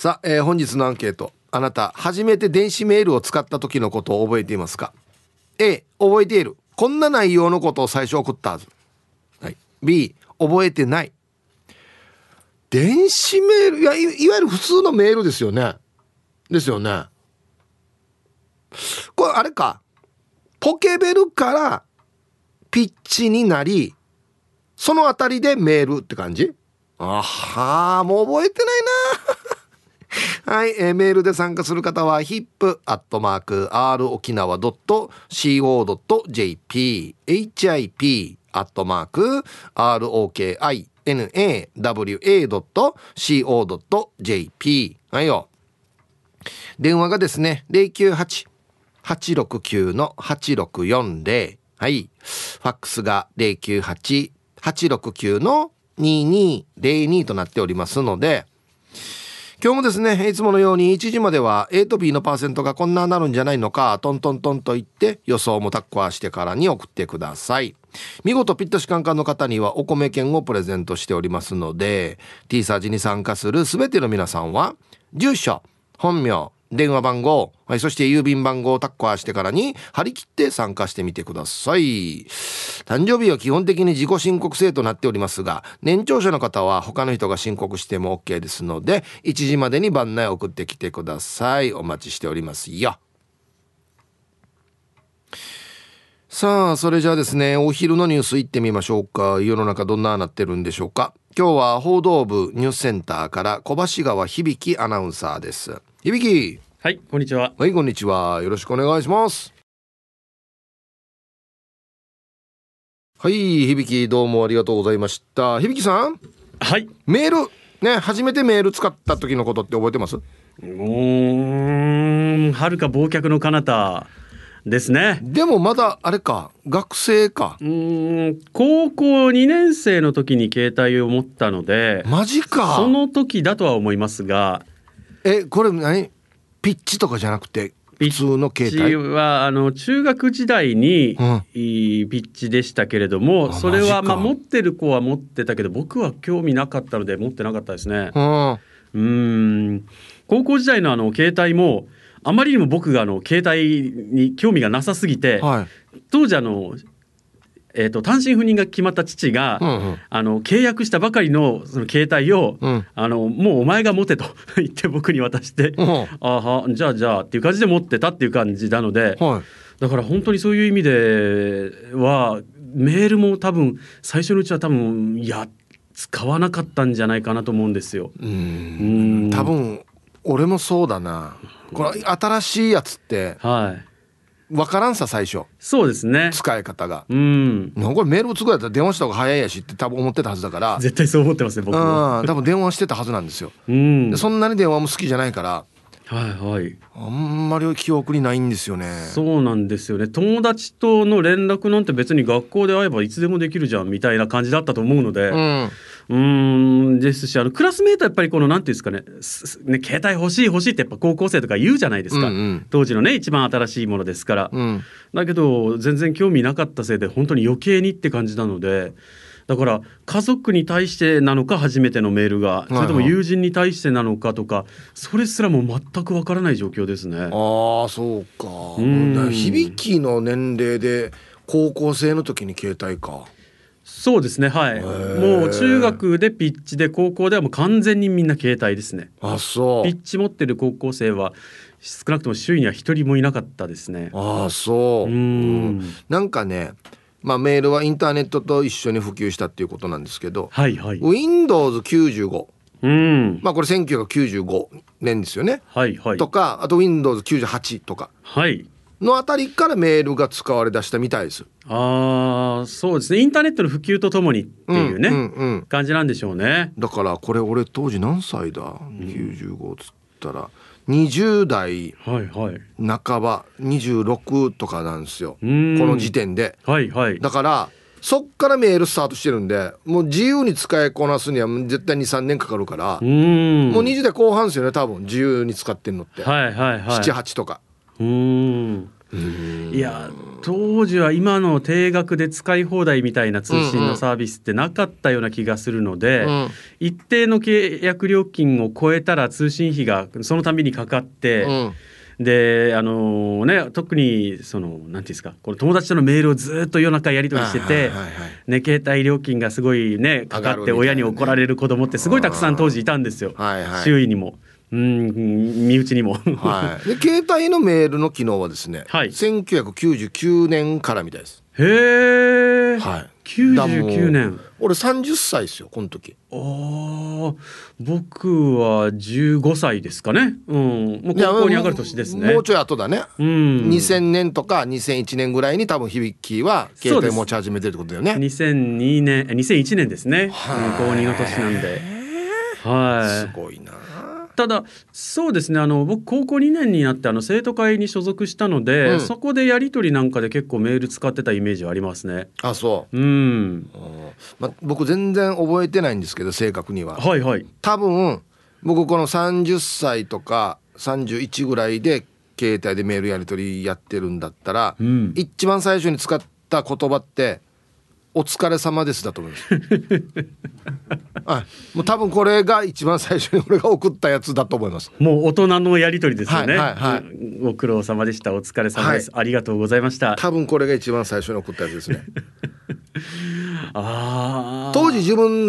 さあ、えー、本日のアンケート。あなた初めて電子メールを使った時のことを覚えていますか？A 覚えている。こんな内容のことを最初送ったはず、はい、B 覚えてない。電子メールいやいわゆる普通のメールですよね。ですよね。これあれか。ポケベルからピッチになりそのあたりでメールって感じ？あはもう覚えてないな。はい、えー、メールで参加する方は hip.r 沖縄 .co.jp hip アットマーク ROKINAWA.co.jp はいよ。電話がですね098-869-8640はい。ファックスが098-869の2202となっておりますので今日もですねいつものように1時までは A と B のパーセントがこんななるんじゃないのかトントントンと言って予想もタッコアしてからに送ってください。見事ピットシカンカンの方にはお米券をプレゼントしておりますので T サージに参加する全ての皆さんは住所本名電話番号、はい、そして郵便番号をタッカーしてからに張り切って参加してみてください。誕生日は基本的に自己申告制となっておりますが、年長者の方は他の人が申告しても OK ですので、1時までに番内送ってきてください。お待ちしておりますよ。さあ、それじゃあですね、お昼のニュース行ってみましょうか。世の中どんななってるんでしょうか。今日は報道部ニュースセンターから小橋川響アナウンサーです。響はいこんにちは。はいこんにちは。よろしくお願いします。はい響どうもありがとうございました。響さん？はい。メールね初めてメール使った時のことって覚えてます？うんはるか忘却の彼方ですね。でもまだあれか。学生か。うん高校2年生の時に携帯を持ったのでマジか。その時だとは思いますがえこれ何？ピッチとかじゃなくて普通の携帯？はあの中学時代に、ピッチでしたけれどもそれはまあ持ってる子は持ってたけど僕は興味なかったので持ってなかったですね。うん。高校時代のあの携帯もあまりにも僕があの携帯に興味がなさすぎて、はい、当時あのえーと、単身赴任が決まった父が、うんうん、あの契約したばかりのその携帯を、うん、あのもうお前が持てと 言って僕に渡して、うん、あはじゃあじゃあっていう感じで持ってたっていう感じなので、はい、だから本当にそういう意味ではメールも多分最初のうちは多分いや使わなかったんじゃないかなと思うんですよ。うん。多分俺もそうだな。これ新しいやつって、はい、分からんさ最初。そうですね。使い方が。うん。これメールを作るやったら電話した方が早いやしって多分思ってたはずだから。絶対そう思ってますね僕も。多分電話してたはずなんですよ。うん。そんなに電話も好きじゃないからはいはい。あんまり記憶にないんですよね。そうなんですよね。友達との連絡なんて別に学校で会えばいつでもできるじゃんみたいな感じだったと思うので、うん、うんですしあのクラスメートやっぱりこのなんていうんですかねね携帯欲しい欲しいってやっぱ高校生とか言うじゃないですか、うんうん、当時のね一番新しいものですから、うん、だけど全然興味なかったせいで本当に余計にって感じなので。だから家族に対してなのか初めてのメールがそれとも友人に対してなのかとかそれすらも全くわからない状況ですね。ああそうか。響きの年齢で高校生の時に携帯か。そうですねはい。もう中学でピッチで高校ではもう完全にみんな携帯ですね。あそう。ピッチ持ってる高校生は少なくとも周囲には一人もいなかったですね。あそう。うん。なんかねまあメールはインターネットと一緒に普及したっていうことなんですけど、はいはい、Windows95 うん。まあこれ1995年ですよね、はいはい、とかあと Windows98 とか、はい、のあたりからメールが使われ出したみたいです。ああそうですね。インターネットの普及とともにっていうね、うんうんうん、感じなんでしょうね。だからこれ俺当時何歳だ、うん、95つったら20代半ば26とかなんですよ、この時点で。はいはい、だからそっからメールスタートしてるんでもう自由に使いこなすには絶対23年かかるからもう20代後半ですよね多分。自由に使ってんのって、はいはいはい、78とか。うん。いや当時は今の定額で使い放題みたいな通信のサービスってなかったような気がするので、うん。うん、一定の契約料金を超えたら通信費がそのたびにかかって、うん。であのね特にそのなんていうんですかこの友達とのメールをずっと夜中やり取りしてて、ね携帯料金がすごいねかかって親に怒られる子供ってすごいたくさん当時いたんですよ、はいはい、周囲にも。うん身内にも。はい、で携帯のメールの機能はですね、はい、1999年からみたいです。へえ、はい、99年。俺30歳ですよこの時。ああ僕は15歳ですかね。うん。もう高校に上がる年ですね。もうちょい後だね、うん、2000年とか2001年ぐらいに多分響きは携帯持ち始めてるってことだよね。2002年2001年ですね。高2の年なんで。はいすごい。なただそうですねあの僕高校2年になってあの生徒会に所属したので、うん、そこでやり取りなんかで結構メール使ってたイメージはありますね。あそう、うん。ま、僕全然覚えてないんですけど正確には。はいはい、多分僕この30歳とか31ぐらいで携帯でメールやり取りやってるんだったら、うん、一番最初に使った言葉ってお疲れ様ですだと思います。はい、もう多分これが一番最初に俺が送ったやつだと思います。もう大人のやり取りですよね。はい、はい、ご苦労様でした。お疲れ様です、はい、ありがとうございました。多分これが一番最初に送ったやつですね。あ当時自分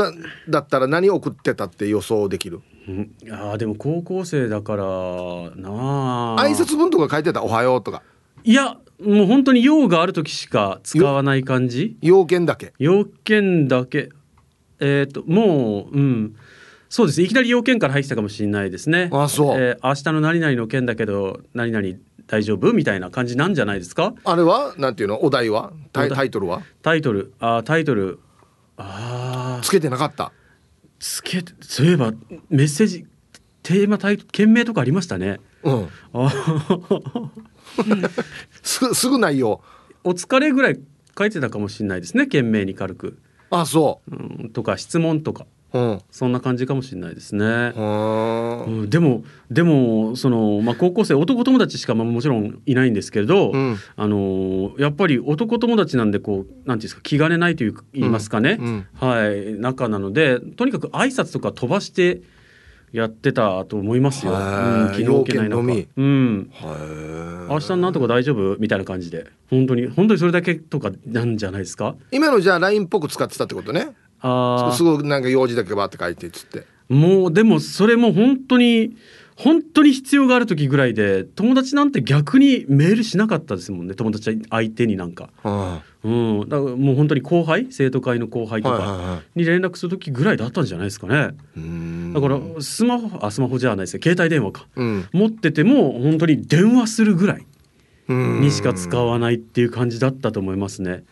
だったら何送ってたって予想できる？うん、あでも高校生だからな挨拶文とか書いてた「おはよう」とか。いやもう本当に用がある時しか使わない感じ？要件だけ。要件だけ。えっ、ー、ともううん。そうですいきなり要件から入ってたかもしれないですね。あそう、えー、明日の何々の件だけど何々大丈夫みたいな感じなんじゃないですか？あれは？なんていうの？お題は？タイトルは？タイトル。あタイトル。あつけてなかった？つけそういえばメッセージテーマタイ件名とかありましたね。うん。あすすぐ内容。お疲れぐらい書いてたかもしれないですね懸命に軽く。あそう、うん、とか質問とか、うん、そんな感じかもしれないですね、うん、でもでもその、まあ、高校生男友達しかもちろんいないんですけれど、うん、あのやっぱり男友達なんでこうなんていうんですか気兼ねないという言いますかね、はい仲なのでとにかく挨拶とか飛ばしてやってたと思いますよ。うん、昨日受けない中。うん。明日なんとか大丈夫みたいな感じで本当に本当にそれだけとかなんじゃないですか？今のじゃあ LINE っぽく使ってたってことね。ああ。すぐなんか用事だけばって書いてっつって。もうでもそれも本当に。本当に必要がある時ぐらいで友達なんて逆にメールしなかったですもんね友達相手になんか、うん、だからもう本当に後輩生徒会の後輩とかに連絡する時ぐらいだったんじゃないですかね、だからスマホあスマホじゃないですよ。携帯電話か、うん、持ってても本当に電話するぐらいにしか使わないっていう感じだったと思いますね。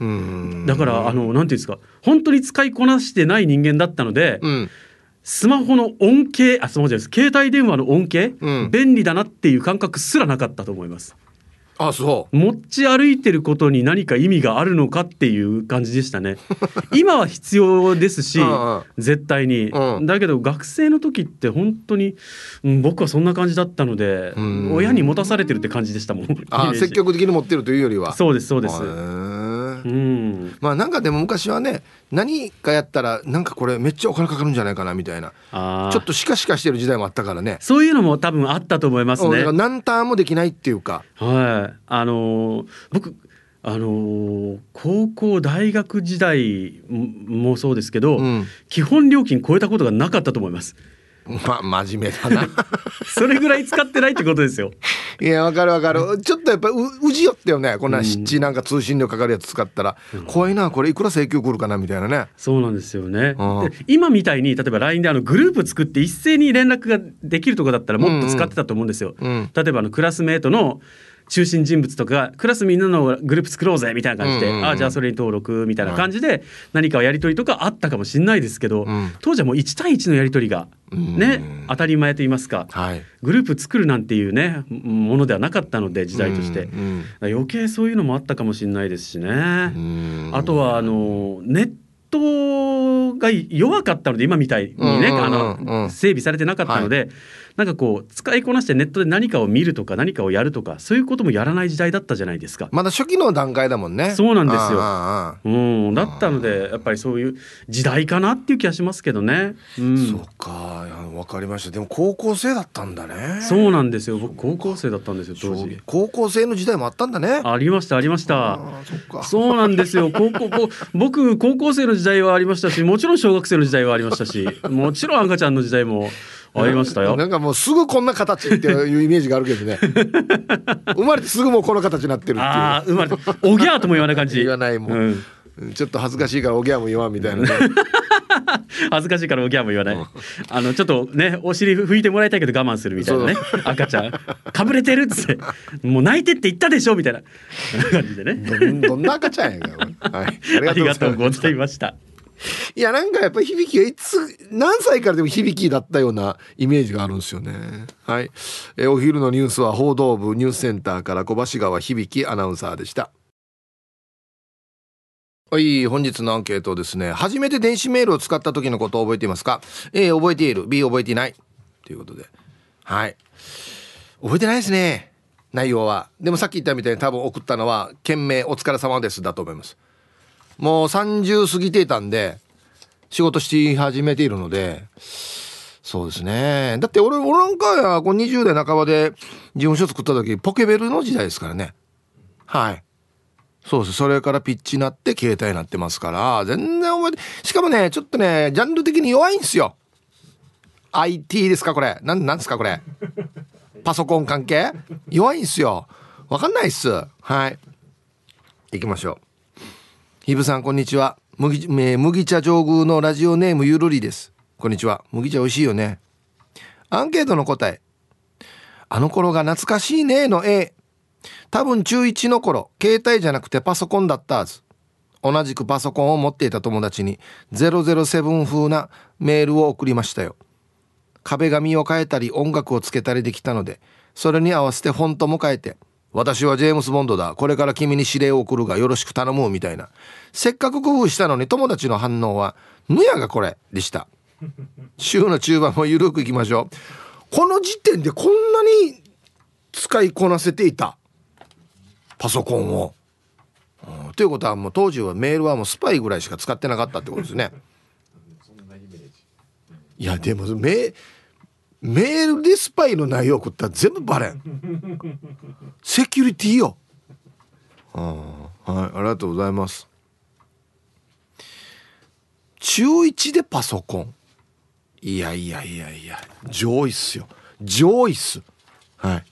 だからあのなんていうんですか。本当に使いこなしてない人間だったので、うん。スマホの恩恵あスマホです。携帯電話の恩恵、うん、便利だなっていう感覚すらなかったと思いますあそう。持ち歩いてることに何か意味があるのかっていう感じでしたね。今は必要ですし絶対に、うん、だけど学生の時って本当に、うん、僕はそんな感じだったので親に持たされてるって感じでしたもん。あ積極的に持ってるというよりは。そうですそうですうん、まあなんかでも昔はね何かやったらなんかこれめっちゃお金かかるんじゃないかなみたいな。ちょっとシカシカしてる時代もあったからね。そういうのも多分あったと思いますね、うん、何ターンもできないっていうか。はい。あのー、僕あのー、高校大学時代もそうですけど、うん、基本料金超えたことがなかったと思います。ま真面目だな。それぐらい使ってないってことですよ。いやわかるわかる。ちょっとやっぱううじよってよね。こんな湿地なんか通信料かかるやつ使ったら、うん、怖いなこれいくら請求来るかなみたいなね。そうなんですよね、うん、今みたいに例えば LINE であのグループ作って一斉に連絡ができるとこだったらもっと使ってたと思うんですよ、うん。うん、例えばあのクラスメートの中心人物とかクラスみんなのグループ作ろうぜみたいな感じで、うんうんうん、あじゃあそれに登録みたいな感じで何かやり取りとかあったかもしれないですけど、うん、当時はもう1対1のやり取りがね、うん、当たり前と言いますか、はい、グループ作るなんていうねものではなかったので時代として、うんうん、余計そういうのもあったかもしれないですしね。あとはあのネットが弱かったので今みたいにね、あの整備されてなかったので、はい、なんかこう使いこなしてネットで何かを見るとか何かをやるとかそういうこともやらない時代だったじゃないですか。まだ初期の段階だもんね。そうなんですよ。うんだったのでやっぱりそういう時代かなっていう気がしますけどね、うん、そうかわかりました。でも高校生だったんだね。そうなんですよ。僕高校生だったんですよ当時。高校生の時代もあったんだね。ありましたありました。そうなんですよ。高校僕高校生の時代はありましたしもちろん小学生の時代はありましたしもちろん赤ちゃんの時代もありましたよ。なんかもうすぐこんな形っていうイメージがあるけどね。生まれてすぐもうこの形になってるっていう。ああ、生まれて、おぎゃーとも言わない感じ。言わないもん。うん。ちょっと恥ずかしいからおぎゃーも言わんみたいな、ね、恥ずかしいからおぎゃーも言わない、あのちょっとねお尻拭いてもらいたいけど我慢するみたいなね。赤ちゃん。かぶれてるっつって。もう泣いてって言ったでしょみたいな感じでね。どんな赤ちゃんやか、はい、ありがとうございましたいやなんかやっぱり響きがいつ何歳からでも響きだったようなイメージがあるんですよね。はい。えお昼のニュースは報道部ニュースセンターから小橋川響アナウンサーでした。はい本日のアンケートですね。初めて電子メールを使った時のことを覚えていますか？A 覚えている。B 覚えていない。ということで。はい。覚えてないですね。内容は。でもさっき言ったみたいに多分送ったのは「件名お疲れ様です」だと思います。もう30過ぎていたんで、仕事し始めているので、そうですね。だって俺、俺なんかや、こう20代半ばで事務所作った時、ポケベルの時代ですからね。はい。そうです。それからピッチになって携帯になってますから、全然覚えて、しかもね、ちょっとね、ジャンル的に弱いんですよ。IT ですかこれ。なん、なんですかこれ。パソコン関係？弱いんすよ。わかんないっす。はい。行きましょう。ひぶさんこんにちは。麦麦茶上宮のラジオネームゆるりです。こんにちは。麦茶美味しいよね。アンケートの答え。あの頃が懐かしいねの A 多分中1の頃携帯じゃなくてパソコンだったはず。同じくパソコンを持っていた友達に007風なメールを送りましたよ。壁紙を変えたり音楽をつけたりできたのでそれに合わせてフォントも変えて私はジェームス・ボンドだ。これから君に指令を送るがよろしく頼む。みたいな。せっかく工夫したのに友達の反応は、ぬやがこれでした。週の中盤も緩くいきましょう。この時点でこんなに使いこなせていた。パソコンを。ということはもう当時はメールはもうスパイぐらいしか使ってなかったってことですね。いやでもメメールでスパイの内容送ったら全部バレん。セキュリティよ。あはいありがとうございます。中1でパソコン。いやいやいやいや上位っすよ。上位っす。はい。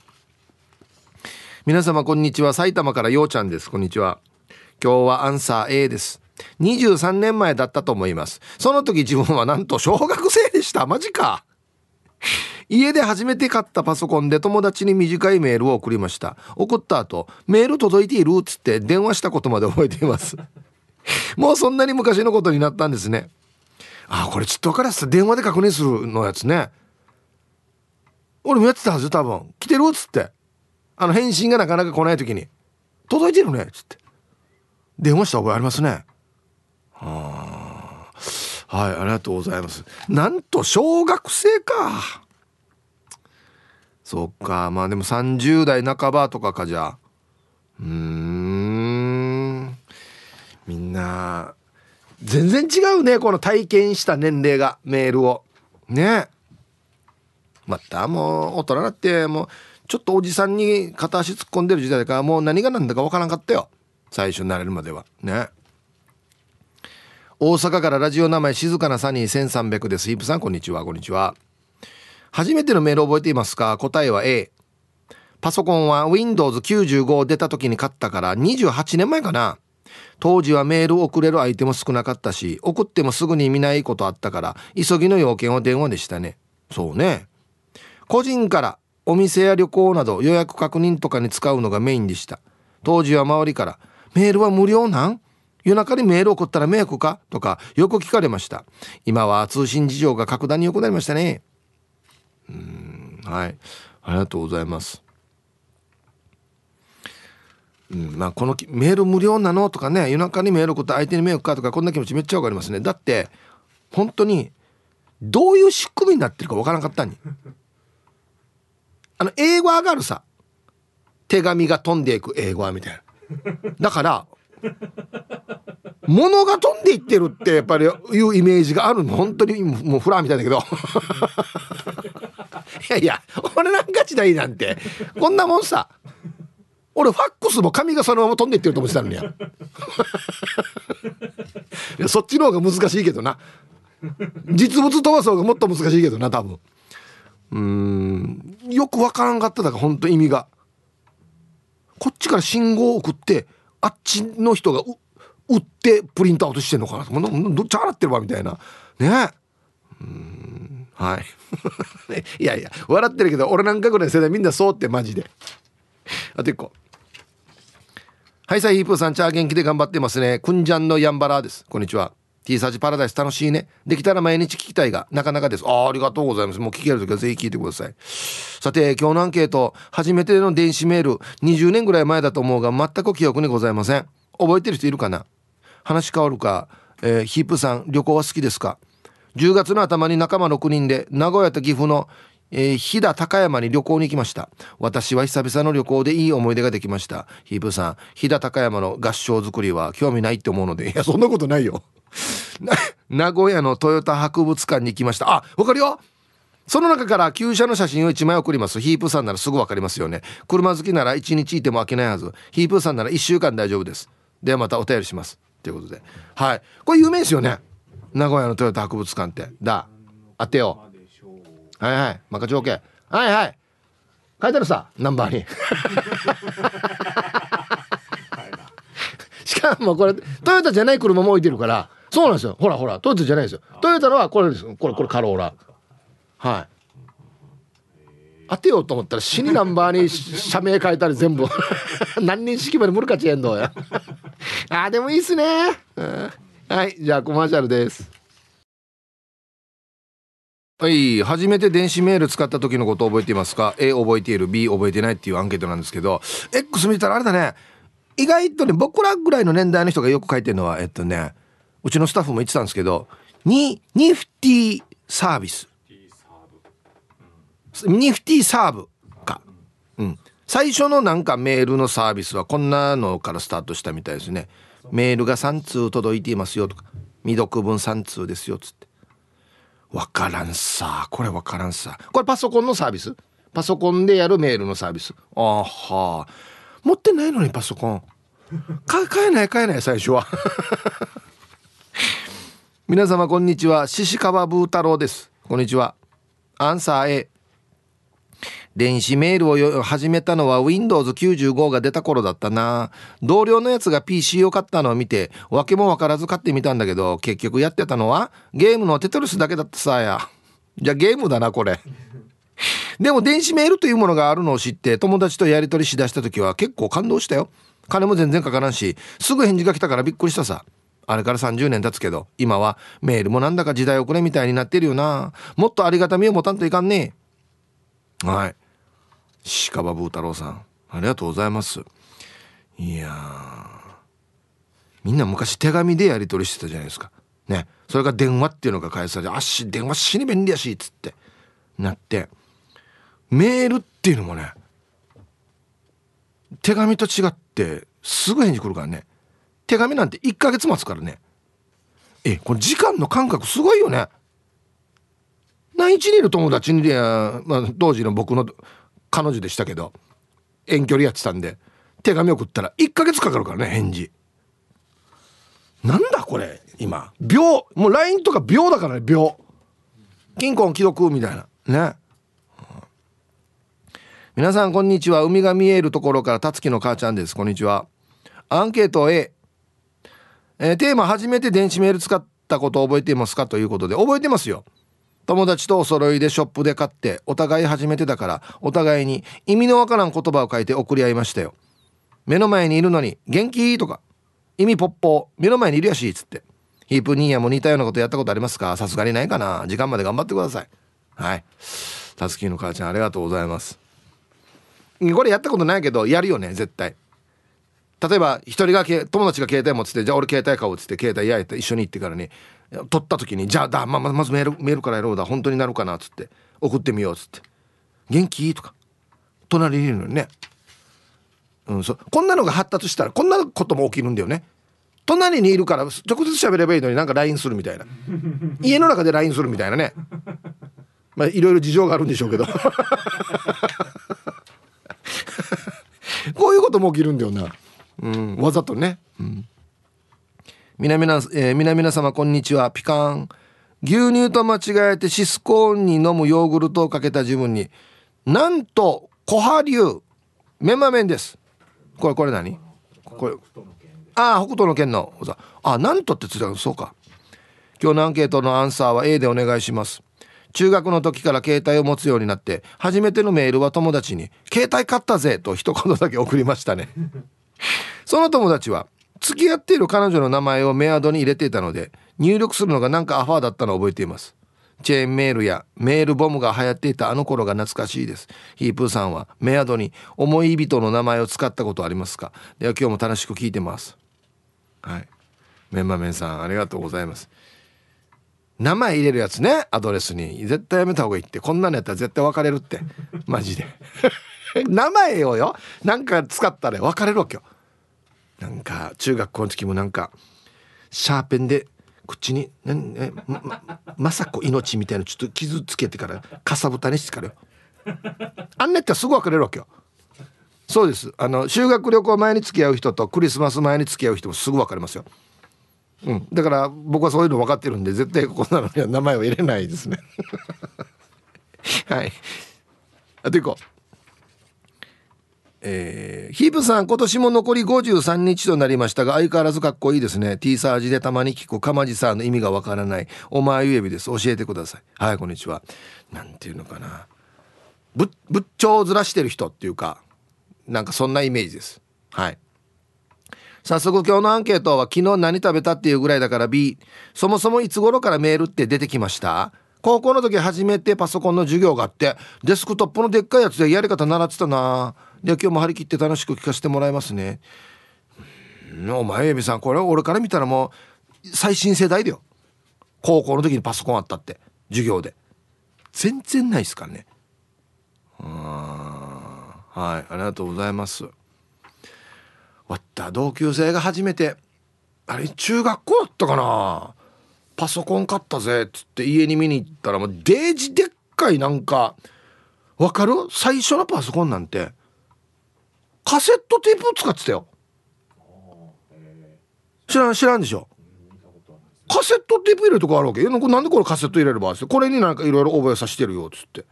皆様こんにちは。埼玉からようちゃんです。こんにちは。今日はアンサー A です。23年前だったと思います。その時自分はなんと小学生でした。マジか 家で初めて買ったパソコンで友達に短いメールを送りました。送った後メール届いているっつって電話したことまで覚えています。もうそんなに昔のことになったんですね。あこれちょっとからせた電話で確認するのやつね。俺もやってたはず多分。来てるっつって。あの返信がなかなか来ない時に。届いてるねっつって。電話した覚えありますね。はあはいありがとうございます。なんと小学生か。そっかまあでも30代半ばとかかじゃ。うーん。みんな全然違うねこの体験した年齢がメールを。ね。またもう大人になってもうちょっとおじさんに片足突っ込んでる時代だからもう何が何だか分からんかったよ。最初になれるまでは。ね。大阪からラジオ名前静かなサニー1300です。ヒープさんこんにちは。こんにちは。初めてのメール覚えていますか？答えは A パソコンは Windows95 出た時に買ったから28年前かな。当時はメール送れる相手も少なかったし送ってもすぐに見ないことあったから急ぎの要件は電話でしたね。そうね。個人からお店や旅行など予約確認とかに使うのがメインでした。当時は周りから「メールは無料なん？夜中にメール送ったら迷惑か?」とかよく聞かれました。今は通信事情が格段に良くなりましたね。うんはい。ありがとうございます。うんまあこのメール無料なの？とかね夜中にメール送った相手に迷惑か？とかこんな気持ちめっちゃわかりますね。だって本当にどういう仕組みになってるかわからんかったんに。あの英語上がるさ。手紙が飛んでいく英語はみたいな。だから物が飛んでいってるってやっぱりいうイメージがあるの？本当にもうフラーみたいだけど。いやいや俺なんか時代なんてこんなもんさ。俺ファックスも紙がそのまま飛んでいってると思ってたのにや。いやそっちの方が難しいけどな。実物飛ばす方がもっと難しいけどな多分。うんよくわからんかっただから本当意味が。こっちから信号を送ってあっちの人が売ってプリントアウトしてんのかなどっち払ってるわみたいな。ね。うんはい。いやいや笑ってるけど俺なんかぐらい世代みんなそうってマジで。あと一個。はいさヒープーさんチャー元気で頑張ってますね。くんじゃんのやんばらです。こんにちは。T サージパラダイス楽しいね。できたら毎日聞きたいが、なかなかです。ああ、ありがとうございます。もう聞けるときはぜひ聞いてください。さて、今日のアンケート、初めての電子メール、20年ぐらい前だと思うが、全く記憶にございません。覚えてる人いるかな？話変わるか、えー、ヒープさん、旅行は好きですか ?10 月の頭に仲間6人で、名古屋と岐阜のえー、飛騨高山に旅行に行きました。私は久々の旅行でいい思い出ができました。ヒープさん飛騨高山の合掌造りは興味ないって思うので。いやそんなことないよ。名古屋のトヨタ博物館に行きました。あわかるよ。その中から旧車の写真を1枚送ります。ヒープさんならすぐわかりますよね。車好きなら1日いても飽きないはず。ヒープさんなら1週間大丈夫です。ではまたお便りします。ということで。はい。これ有名ですよね。名古屋のトヨタ博物館って。だ。当てようはいはい。マカチョウケはいはい。書いてあるさ。ナンバーに。しかもこれトヨタじゃない車も置いてるから。そうなんですよ。ほらほら。トヨタじゃないですよ。トヨタのはこれです。これこれカローラ。はい。当てようと思ったら死にナンバーに社名変えたり全部。何人式まで無理かちえんどや。あでもいいっすね、うん、はい。じゃあコマーシャルですはい初めて電子メール使った時のことを覚えていますか？A 覚えている B 覚えてないっていうアンケートなんですけど X 見たらあれだね。意外とね僕らぐらいの年代の人がよく書いてるのはえっとねうちのスタッフも言ってたんですけどニニフティサービスニフティサーブか。うん。最初のなんかメールのサービスはこんなのからスタートしたみたいですね。メールが3通届いていますよとか未読分3通ですよっつって。わからんさ。これわからんさ。これパソコンのサービス？パソコンでやるメールのサービス。あは。あ持ってないのにパソコン。買えない買えない最初は。皆様こんにちは。獅子川ブー太郎です。こんにちは。アンサー A 電子メールを始めたのは Windows95 が出た頃だったな。同僚のやつが PC を買ったのを見て訳も分からず買ってみたんだけど結局やってたのはゲームのテトリスだけだったさや。じゃあゲームだなこれ。でも電子メールというものがあるのを知って友達とやり取りしだした時は結構感動したよ。金も全然かからんしすぐ返事が来たからびっくりしたさ。あれから30年経つけど今はメールもなんだか時代遅れみたいになってるよな。もっとありがたみを持たんといかんね。はい。鹿場ブー太郎さんありがとうございます。いやみんな昔手紙でやり取りしてたじゃないですか。ね。それが電話っていうのが返されて「あっし電話死に便利やし」っつってなってメールっていうのもね手紙と違ってすぐ返事来るからね。手紙なんて1ヶ月待つからね。えこれ時間の感覚すごいよね。内地にいる友達に、まあ、当時の僕の彼女でしたけど遠距離やってたんで手紙送ったら1ヶ月かかるからね返事。なんだこれ今。秒もう LINE とか秒だからね秒金庫既読みたいな。ね。皆さんこんにちは。海が見えるところからたつきの母ちゃんです。こんにちは。アンケート A えー、テーマ初めて電子メール使ったこと覚えていますか？ということで覚えてますよ。友達とお揃いでショップで買ってお互い初めてだからお互いに意味のわからん言葉を書いて送り合いましたよ。目の前にいるのに元気？とか。意味ポッポ。目の前にいるやしっつって。ヒープニーヤも似たようなことやったことありますか？さすがにないかな。時間まで頑張ってください。はい。たつきの母ちゃんありがとうございます。これやったことないけどやるよね絶対。例えば一人が友達が携帯持っててじゃあ俺携帯買おうっつって携帯焼いて一緒に行ってからに撮った時にじゃあだ、ままずメールメールからやろうだ。本当になるかなっつって。送ってみようっつって「元気?」とか。隣にいるのにね、うん、そこんなのが発達したらこんなことも起きるんだよね。隣にいるから直接喋ればいいのになんか LINE するみたいな。家の中で LINE するみたいなね。まあいろいろ事情があるんでしょうけど。こういうことも起きるんだよな、うん、わざとね、うん、皆々、えー、皆々様こんにちは。ピカン。牛乳と間違えてシスコーンに飲むヨーグルトをかけた自分になんと小波流メンマ麺です。これこれ何？これああ北斗の県の。あなんとってついたそうか。今日のアンケートのアンサーは A でお願いします。中学の時から携帯を持つようになって初めてのメールは友達に「携帯買ったぜ」と一言だけ送りましたね。その友達は付き合っている彼女の名前をメアドに入れていたので入力するのがなんかアファーだったのを覚えています。チェーンメールやメールボムが流行っていたあの頃が懐かしいです。ヒープーさんはメアドに思い人の名前を使ったことありますか？では今日も楽しく聞いてます。はい。メンマメンさんありがとうございます。名前入れるやつね。アドレスに。絶対やめた方がいいって。こんなのやったら絶対別れるって。マジで。名前をよ。なんか使ったら別れるわけよ。なんか中学校の時もなんかシャーペンで口に「なんえままさこ命」みたいなちょっと傷つけてからかさぶたにしてからよ。あんねってすぐ別れるわけよ。そうです。あの修学旅行前に付き合う人とクリスマス前に付き合う人もすぐ別れますよ。うん、だから僕はそういうの分かってるんで絶対こんなのには名前を入れないですね。はい。あと行こうえー、ヒープさん今年も残り53日となりましたが相変わらずかっこいいですね。T サージでたまに聞くかまじさんの意味がわからない。お前ゆえびです。教えてください。はいこんにちは。なんていうのかな。ぶ仏頂をずらしてる人っていうかなんかそんなイメージです。はい。早速今日のアンケートは昨日何食べたっていうぐらいだから B そもそもいつ頃からメールって出てきました？高校の時初めてパソコンの授業があってデスクトップのでっかいやつでやり方習ってたな。で今日も張り切って楽しく聞かせてもらいますね。お前エビさんこれ俺から見たらもう最新世代だよ。高校の時にパソコンあったって授業で。全然ないっすかね。うんはいありがとうございます。終わった同級生が初めてあれ中学校だったかな？パソコン買ったぜっつって家に見に行ったらもうデージでっかいなんかわかる？最初のパソコンなんてカセットテープ使ってたよ。知らん知らんでしょ？カセットテープ入れるとこあるわけ？なんでこれカセット入れればこれになんかいろいろ覚えさせてるよっつって。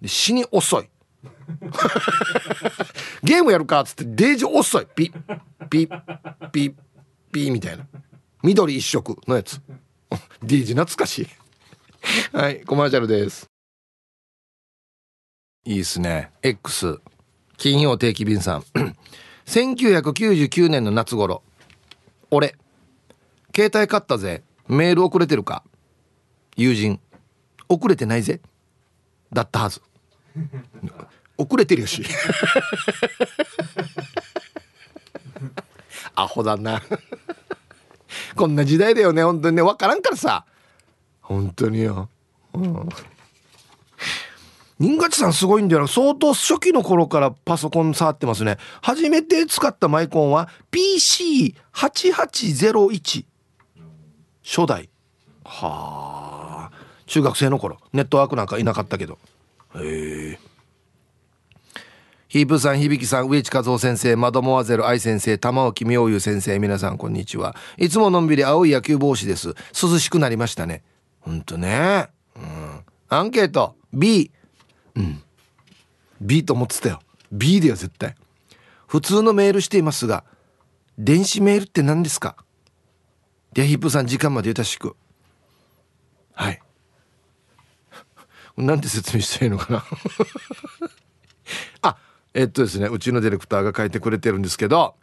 で死に遅い。ゲームやるかっつってデージ遅い。ピッピッピッピッみたいな緑一色のやつ。デージ懐かしい。はいコマーシャルです。いいっすね。X 金曜定期便さん。1999年の夏頃。俺。携帯買ったぜ。メール遅れてるか。友人。遅れてないぜ。だったはず。遅れてるよし。アホだなこんな時代だよね本当にね。分からんからさ。本当によ、うん、新勝さんすごいんだよな。相当初期の頃からパソコン触ってますね。初めて使ったマイコンは PC8801 初代。はあ。中学生の頃。ネットワークなんかいなかったけど。へえ。ヒープさん響さん植地和夫先生マドモアゼル愛先生玉置妙優先生皆さんこんにちは。いつものんびり青い野球帽子です。涼しくなりましたね。ほんとね。うん。アンケート。B うん。B と思ってたよ。B だよ絶対。普通のメールしていますが電子メールって何ですか？でヒップさん時間までよろしく。はい。なんて説明したらいいのかな？あえっとですねうちのディレクターが書いてくれてるんですけど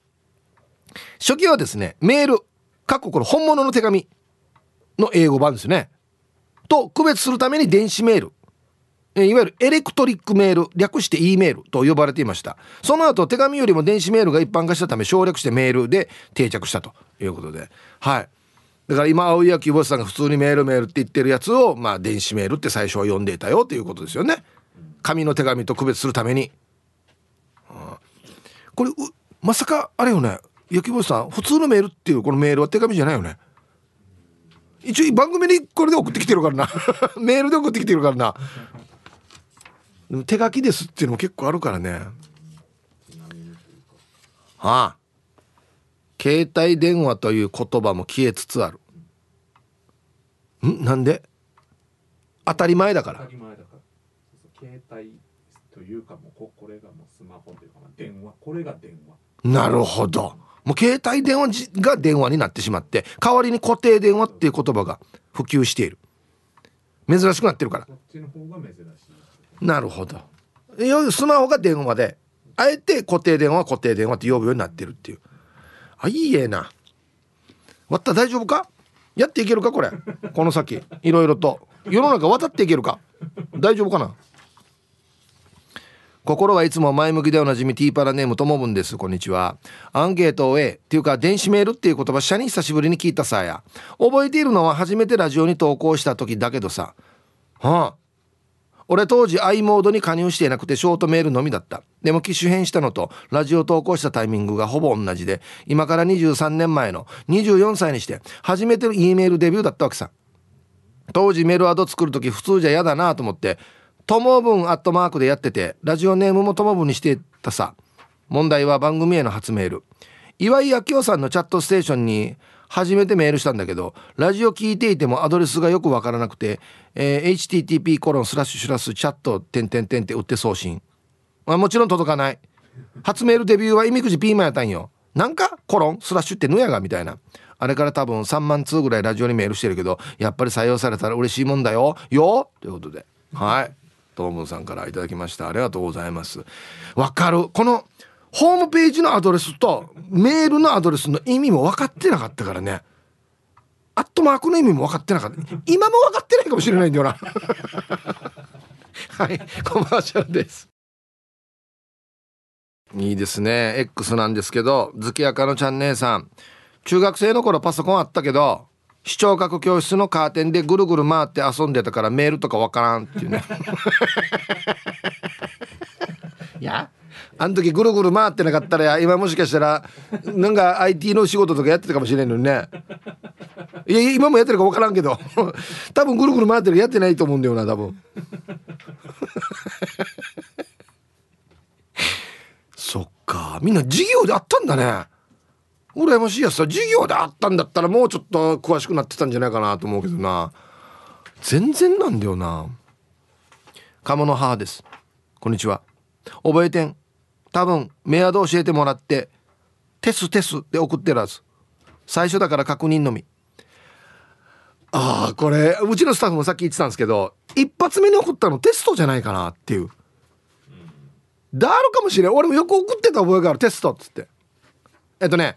初期はですねメール過去これ本物の手紙の英語版ですね。と区別するために電子メール。いわゆるエレクトリックメール略して E メールと呼ばれていました。その後手紙よりも電子メールが一般化したため省略してメールで定着したということで。はい。だから今青い野球ボスさんが普通にメールメールって言ってるやつをまあ電子メールって最初は読んでいたよっていうことですよね。紙の手紙と区別するために、これまさかあれよね。野球ボスさん普通のメールっていうこのメールは手紙じゃないよね。一応番組にこれで送ってきてるからな。メールで送ってきてるからな。でも手書きですっていうのも結構あるからね。はあ。携帯電話という言葉も消えつつある。ん？なんで？当たり前だから。当たり前だから。携帯というかもうこれがもうスマホというか電話これが電話。なるほど。もう携帯電話が電話になってしまって代わりに固定電話っていう言葉が普及している。珍しくなってるから。なるほど。スマホが電話であえて固定電話は固定電話って呼ぶようになってるっていう。あいいえな。わった大丈夫か？やっていけるか？これ。この先。いろいろと。世の中渡っていけるか？大丈夫かな？心はいつも前向きでおなじみティーパラネームともぶんです。こんにちは。アンケートを A っていうか電子メールっていう言葉社に久しぶりに聞いたさや。覚えているのは初めてラジオに投稿した時だけどさ。はあ。俺当時 i モードに加入していなくてショートメールのみだった。でも機種変したのとラジオ投稿したタイミングがほぼ同じで今から23年前の24歳にして初めての E メールデビューだったわけさ。当時メールアド作る時普通じゃ嫌だなと思ってともぶんアットマークでやっててラジオネームもともぶんにしてたさ。問題は番組への初メール。岩井明夫さんのチャットステーションに初めてメールしたんだけどラジオ聞いていてもアドレスがよくわからなくて、えー、http コロンスラッシュシュチャット点点点って打って送信、まあ、もちろん届かない。初メールデビューは意味くじピーマンやったんよ。なんかコロンスラッシュってぬやがみたいな。あれから多分3万通ぐらいラジオにメールしてるけどやっぱり採用されたら嬉しいもんだよ。よということで。はい。トムさんからいただきました。ありがとうございます。わかる。このホームページのアドレスとメールのアドレスの意味も分かってなかったからね。アットマークの意味も分かってなかった。今も分かってないかもしれないんだよな。はいコマーシャルです。いいですね。X なんですけど月明かのちゃん姉さん。中学生の頃パソコンあったけど視聴覚教室のカーテンでぐるぐる回って遊んでたからメールとかわからんっていうね。い や？あの時ぐるぐる回ってなかったら今もしかしたらなんか IT の仕事とかやってたかもしれんのにね。いや今もやってるか分からんけど。多分ぐるぐる回ってるやってないと思うんだよな多分。そっかみんな授業であったんだね羨ましいやつさ授業であったんだったらもうちょっと詳しくなってたんじゃないかなと思うけどな。全然なんだよな。鴨の母です。こんにちは。覚えてん。多分メアド教えてもらってテステスで送ってるはず。最初だから確認のみ。ああこれうちのスタッフもさっき言ってたんですけど一発目に送ったのテストじゃないかなっていう。だるかもしれん。俺もよく送ってた覚えがある。テストっつって。えっとね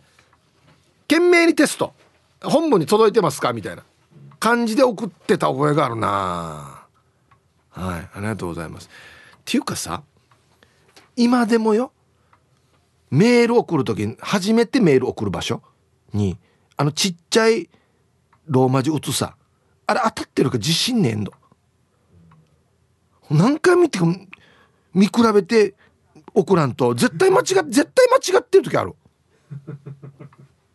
懸命にテスト本部に届いてますか？みたいな感じで送ってた覚えがあるなはい。ありがとうございます。っていうかさ今でもよメール送る時に初めてメール送る場所にあのちっちゃいローマ字打つさあれ当たってるか自信ねえんの何回見て見比べて送らんと絶対間違って絶対間違ってる時ある。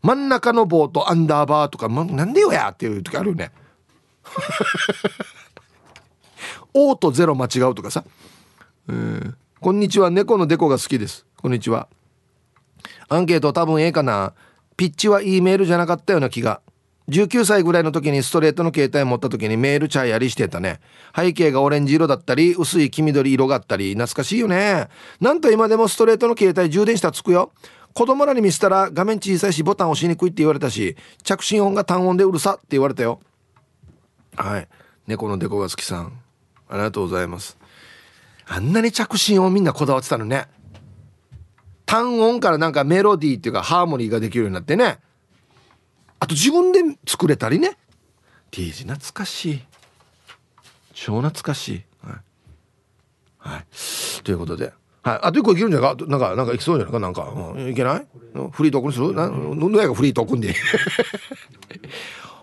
真ん中の棒とアンダーバーとか、ま、なんでよやっていう時あるよね。O とゼロ間違うとかさ。えー、こんにちは、猫のデコが好きです。こんにちは。アンケート多分ええかな。ピッチは E メールじゃなかったような気が。19歳ぐらいの時にストレートの携帯持った時にメールチャーやりしてたね。背景がオレンジ色だったり、薄い黄緑色があったり、懐かしいよね。なんと今でもストレートの携帯充電したらつくよ。子供らに見せたら画面小さいしボタン押しにくいって言われたし着信音が単音でうるさって言われたよ。はい。猫のデコが好きさん。ありがとうございます。あんなに着信音みんなこだわってたのね。単音からなんかメロディーっていうかハーモニーができるようになってね。あと自分で作れたりね。T 字懐かしい。超懐かしい。はい、はい、ということで。はい、あと一個いけるんじゃないか？なんかなんかいきそうじゃないか？なんか、うん、いけない？フリートークにする？なのやがフリートークんで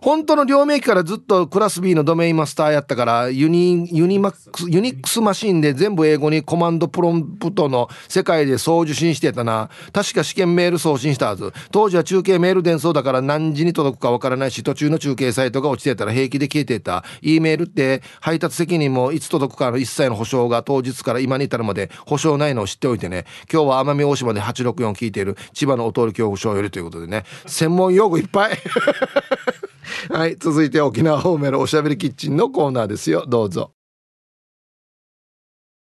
本当の両名機からずっとクラス B のドメインマスターやったからユニユニマックスユニックスマシンで全部英語にコマンドプロンプトの世界で送受信してたな。確か試験メール送信したはず。当時は中継メール伝送だから何時に届くかわからないし途中の中継サイトが落ちてたら平気で消えてた。E メールって配達責任もいつ届くかの一切の保証が当日から今に至るまで保証ないのを知っておいてね。今日は奄美大島で864聞いている千葉のお通り恐怖症よりということでね。専門用語いっぱい。はい続いて沖縄方面のおしゃべりキッチンのコーナーですよ。どうぞ。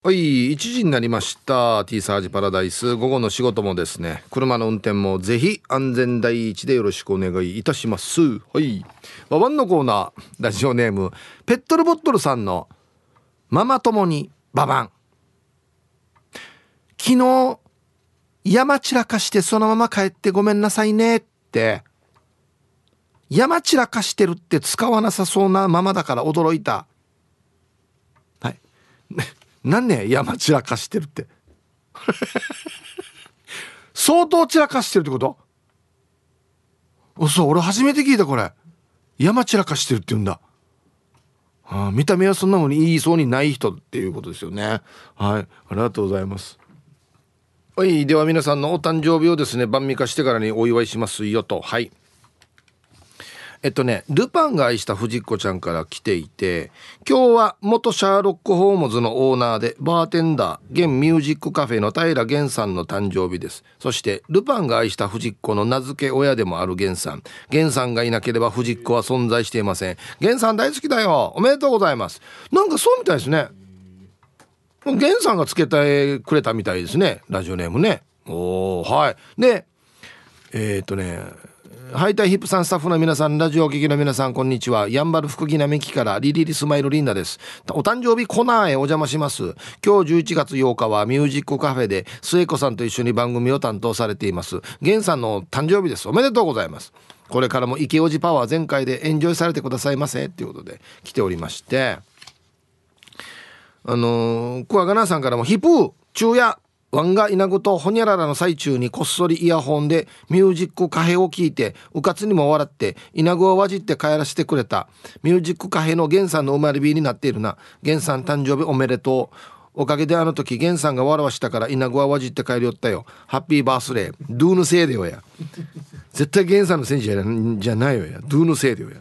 はい1時になりました。T サージパラダイス。午後の仕事もですね車の運転もぜひ安全第一でよろしくお願いいたします。はい。ババンのコーナー。ラジオネームペットルボットルさんのママ友にババン昨日山散らかしてそのまま帰ってごめんなさいねって。山散らかしてるって使わなさそうなままだから驚いた。はい。何ね山散らかしてるって。相当散らかしてるってこと？嘘俺初めて聞いたこれ。山散らかしてるって言うんだ。ああ見た目はそんなのに言いそうにない人っていうことですよね。はい。ありがとうございます。はい。では皆さんのお誕生日をですね晩味化してからにお祝いしますよと。はい。えっとね、ルパンが愛した藤子ちゃんから来ていて、今日は元シャーロック・ホームズのオーナーで、バーテンダー、現ミュージックカフェの平源さんの誕生日です。そして、ルパンが愛した藤子の名付け親でもある源さん。源さんがいなければ藤子は存在していません。源さん大好きだよおめでとうございます。なんかそうみたいですね。源さんがつけてくれたみたいですね。ラジオネームね。おー、はい。で、えー、っとね、ハイタイヒップさんスタッフの皆さん、ラジオお聞きの皆さん、こんにちは。やんばる福木並木からリリリスマイルリンダです。お誕生日コナーへお邪魔します。今日11月8日はミュージックカフェで末子さんと一緒に番組を担当されています。源さんの誕生日です。おめでとうございます。これからも池おじパワー全開でエンジョイされてくださいませ。っていうことで来ておりまして、あのー、クワガナーさんからもヒップー、昼夜、ワンが稲子とホニャララの最中にこっそりイヤホンでミュージックカフェを聞いてうかつにも笑って稲子をわじって帰らせてくれた。ミュージックカフェの源さんの生まれ日になっているな。源さん誕生日おめでとう。おかげであの時源さんが笑わしたから稲子はわじって帰りよったよ。ハッピーバースデー。ドゥーのせいでよや。絶対源さんのせいじゃじゃないよや。ドゥーのせいでよや。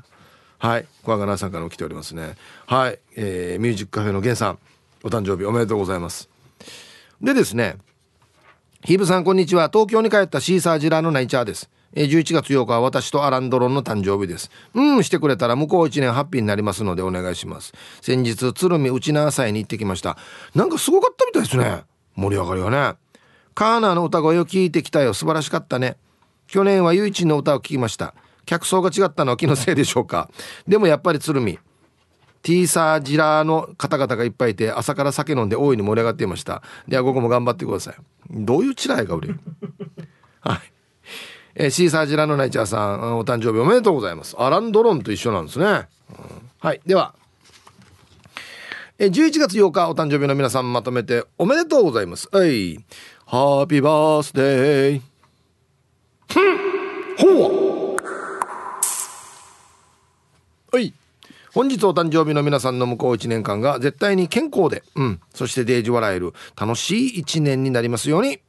はい。小川さんからも来ておりますね。はい、えー、ミュージックカフェの源さんお誕生日おめでとうございます。でですねヒブさんこんにちは。東京に帰ったシーサージラーのナイチャーです。え11月8日は私とアランドロンの誕生日です。うんしてくれたら向こう1年ハッピーになりますのでお願いします。先日鶴見内縄祭に行ってきました。なんかすごかったみたいですね。盛り上がりはね。カーナーの歌声を聞いてきたよ。素晴らしかったね。去年は唯一の歌を聴きました。客層が違ったのは気のせいでしょうか。でもやっぱり鶴見ティーサージラーの方々がいっぱいいて朝から酒飲んで大いに盛り上がっていました。では午後も頑張ってください。どういうチラやか売れはい。えー、シーサージラーのナイチャーさんお誕生日おめでとうございます。アランドロンと一緒なんですね、うん、はい。では。え11月8日お誕生日の皆さんまとめておめでとうございます。はい。ハッピーバースデーほう。はい。本日お誕生日の皆さんの向こう1年間が絶対に健康で、うん、そしてデージ笑える楽しい1年になりますように。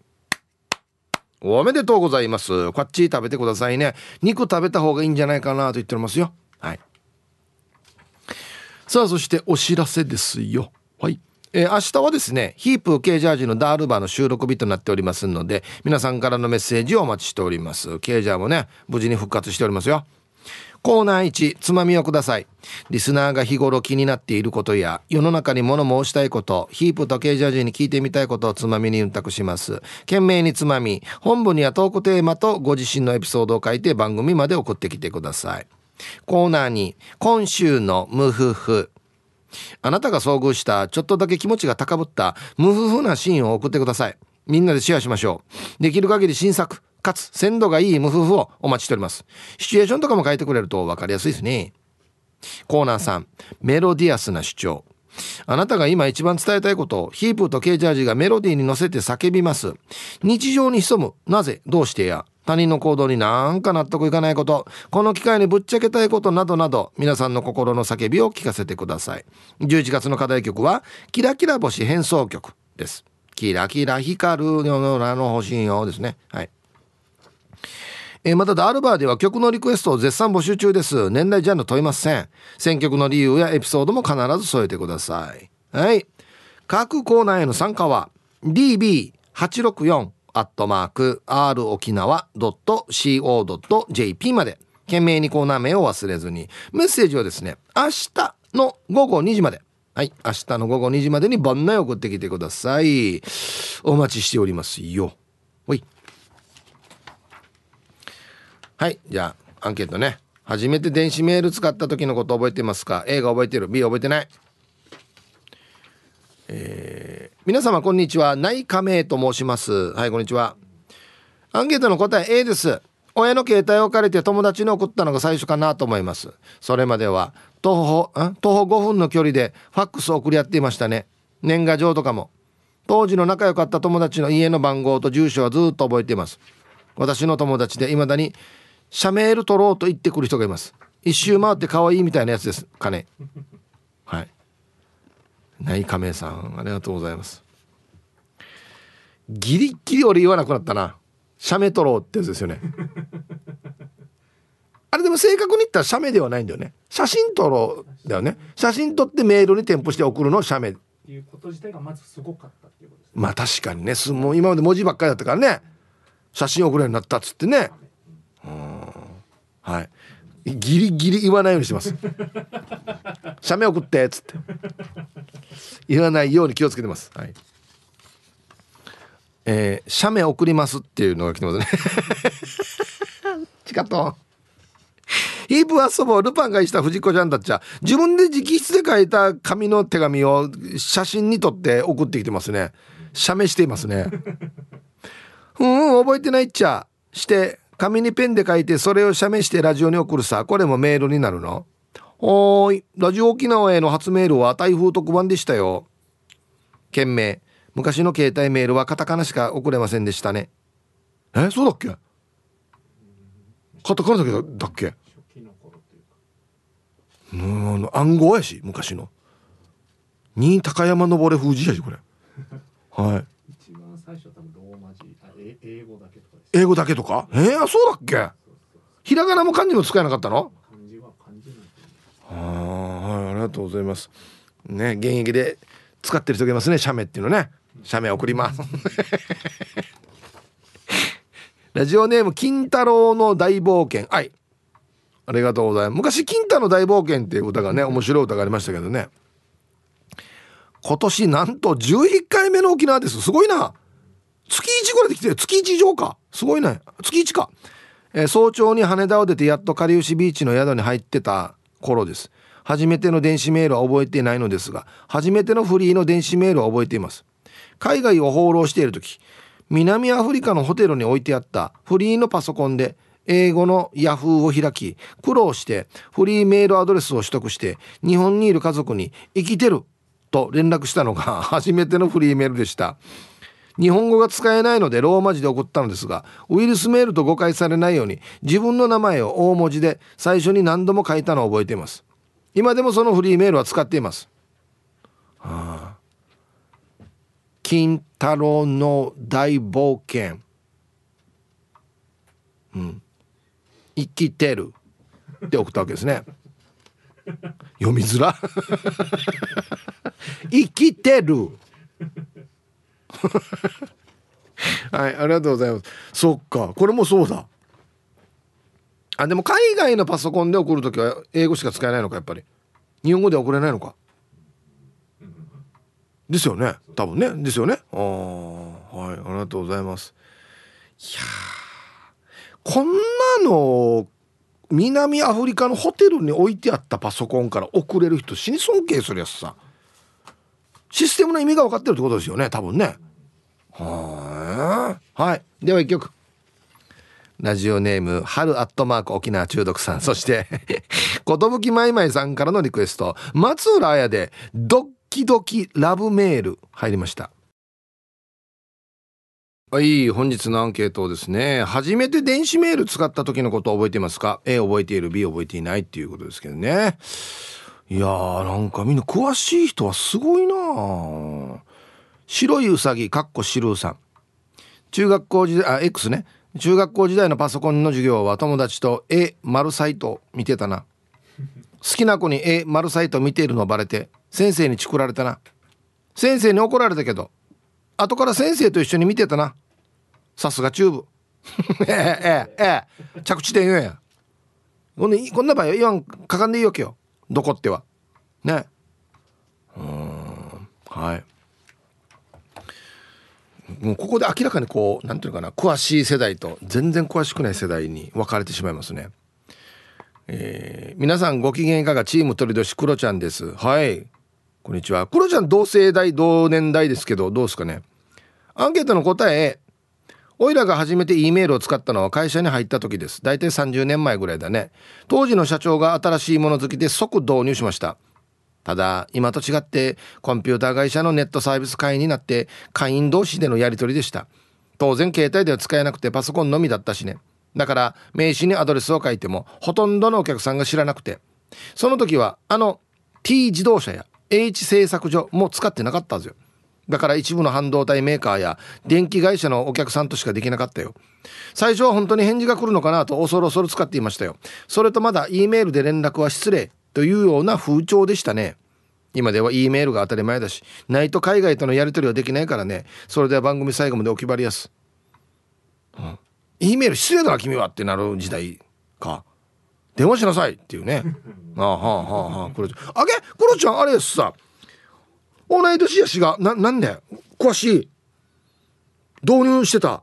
おめでとうございます。こっち食べてくださいね。肉食べた方がいいんじゃないかなと言っておりますよ。はい。さあ、そしてお知らせですよ。はい。えー、明日はですね、ヒープ K ジャージのダールバーの収録日となっておりますので、皆さんからのメッセージをお待ちしております。K ジャーもね、無事に復活しておりますよ。コーナー1つまみをください。リスナーが日頃気になっていることや世の中に物申したいことヒープとケージャージに聞いてみたいことをつまみに運託します。懸命につまみ本部にはトークテーマとご自身のエピソードを書いて番組まで送ってきてください。コーナーに今週の無夫婦あなたが遭遇したちょっとだけ気持ちが高ぶった無夫婦なシーンを送ってください。みんなでシェアしましょう。できる限り新作。かつ鮮度がいい無夫婦をお待ちしております。シチュエーションとかも書いてくれると分かりやすいですね。コーナー3、メロディアスな主張。あなたが今一番伝えたいことをヒープとケージャージがメロディーに乗せて叫びます。日常に潜む。なぜ？どうしてや？他人の行動になんか納得いかないことこの機会にぶっちゃけたいことなどなど皆さんの心の叫びを聞かせてください11月の課題曲は「キラキラ星変奏曲」ですキラキラ光るようなの星よですねはいえー、またダールバーでは曲のリクエストを絶賛募集中です。年代ジャンル問いません。選曲の理由やエピソードも必ず添えてください。はい。各コーナーへの参加は db864 アットマーク r 沖縄 .co.jp まで。懸命にコーナー名を忘れずに。メッセージはですね明日の午後2時まで。はい。明日の午後2時までに番内送ってきてください。お待ちしておりますよ。ほい。はいじゃあアンケートね。初めて電子メール使った時のこと覚えてますか？A が覚えてる。B 覚えてない。えー、皆様こんにちは。内加盟と申します。はいこんにちは。アンケートの答え A です。親の携帯を借りて友達に送ったのが最初かなと思います。それまでは徒歩徒歩5分の距離でファックスを送り合っていましたね。年賀状とかも。当時の仲良かった友達の家の番号と住所はずっと覚えています。私の友達で未だに社メール取ろうと言ってくる人がいます。一周回って可愛いみたいなやつです。かねはい。内亀さんありがとうございます。ギリギリ俺言わなくなったな。写メ撮ろうってやつですよね。あれでも正確に言ったら写メではないんだよね。写真撮ろうだよね。写真撮ってメールに添付して送るの写メっていうこと自体がまずすごかったっていうことです、ね、まあ確かにね。すもう今まで文字ばっかりだったからね。写真送るようになったっつってね。うんはい。ギリギリ言わないようにします。写メ送ってっつって。言わないように気をつけてます。はい。えー、写メ送りますっていうのが来てますね。チカトヒープはそぼルパンがした藤子ちゃんたちは。自分で直筆で書いた紙の手紙を写真に撮って送ってきてますね。写メしていますね。うん覚えてないっちゃ。して紙にペンで書いてそれを写メしてラジオに送るさ。これもメールになるの？おーい。ラジオ沖縄への初メールは台風特番でしたよ。件名。昔の携帯メールはカタカナしか送れませんでしたね。えそうだっけ？カタカナだけだっけ？うん暗号やし昔の。新高山登れ封じやしこれ。はい一番最初多分ローマ字あ英語だけとか英語だけとか？えー、そうだっけ？ひらがなも漢字も使えなかったの？漢字は漢字あはいありがとうございます。ね現役で使ってる人がいますね写メっていうのね。写メ送ります。ラジオネーム金太郎の大冒険。はい。ありがとうございます。昔金太の大冒険っていう歌がね面白い歌がありましたけどね。今年なんと11回目の沖縄です。すごいな。月1ぐらいで来てる。月1以上か。すごいね。月1か、えー、早朝に羽田を出てやっとかりゆしビーチの宿に入ってた頃です。初めての電子メールは覚えていないのですが初めてのフリーの電子メールは覚えています。海外を放浪している時南アフリカのホテルに置いてあったフリーのパソコンで英語のヤフーを開き苦労してフリーメールアドレスを取得して日本にいる家族に「生きてる」と連絡したのが初めてのフリーメールでした。日本語が使えないのでローマ字で送ったのですがウイルスメールと誤解されないように自分の名前を大文字で最初に何度も書いたのを覚えています今でもそのフリーメールは使っています。はあ、金太郎の大冒険。うん。生きてるって送ったわけですね。読みづら。生きてる。はい、ありがとうございます。そっか、これもそうだ。あでも海外のパソコンで送る時は英語しか使えないのかやっぱり。日本語で送れないのか。ですよね多分ね。ですよね。あはいありがとうございます。いやこんなの南アフリカのホテルに置いてあったパソコンから送れる人死に尊敬するやつさ。システムの意味が分かってるってことですよね多分ね。はい。はい。では一曲。ラジオネーム、春アットマーク沖縄中毒さん。そして、ことぶきまいまいさんからのリクエスト、松浦綾で、ドッキドキラブメール入りました。はい本日のアンケートですね。初めて電子メール使った時のことを覚えていますか？A 覚えている。B 覚えていないっていうことですけどね。いやーなんかみんな詳しい人はすごいな。白いうさぎかっこ白さん中学校時代あ X ね。中学校時代のパソコンの授業は友達と A 丸サイト見てたな。好きな子に A 丸サイト見ているのバレて先生にチクられたな。先生に怒られたけど後から先生と一緒に見てたな。さすがチューブ。ええええ着地点言えや。こんこんな場合は言わんかかんでいいわけよ。どこっては。ね。うん。はい。もうここで明らかにこう何ていうのかな詳しい世代と全然詳しくない世代に分かれてしまいますね。えー、皆さんご機嫌いかが？チーム鳥年クロちゃんです。はい。こんにちは。クロちゃん同世代同年代ですけどどうですかね？アンケートの答えおいらが初めて E メールを使ったのは会社に入った時です。大体30年前ぐらいだね。当時の社長が新しいもの好きで即導入しました。ただ、今と違ってコンピューター会社のネットサービス会員になって会員同士でのやり取りでした。当然携帯では使えなくてパソコンのみだったしね。だから名刺にアドレスを書いてもほとんどのお客さんが知らなくて。その時はあの T 自動車や H 製作所も使ってなかったんですよ。だから一部の半導体メーカーや電気会社のお客さんとしかできなかったよ。最初は本当に返事が来るのかなと恐る恐る使っていましたよ。それとまだ E メールで連絡は失礼というような風潮でしたね。今では E メールが当たり前だし、ないと海外とのやり取りはできないからね。それでは番組最後までお決まりやす。うん、E メール失礼だな君はってなる時代か。電話しなさいっていうね。ああはあはあはあ。これ、あげコロちゃんあれさ。同い年やしがななんで詳しい。導入してた。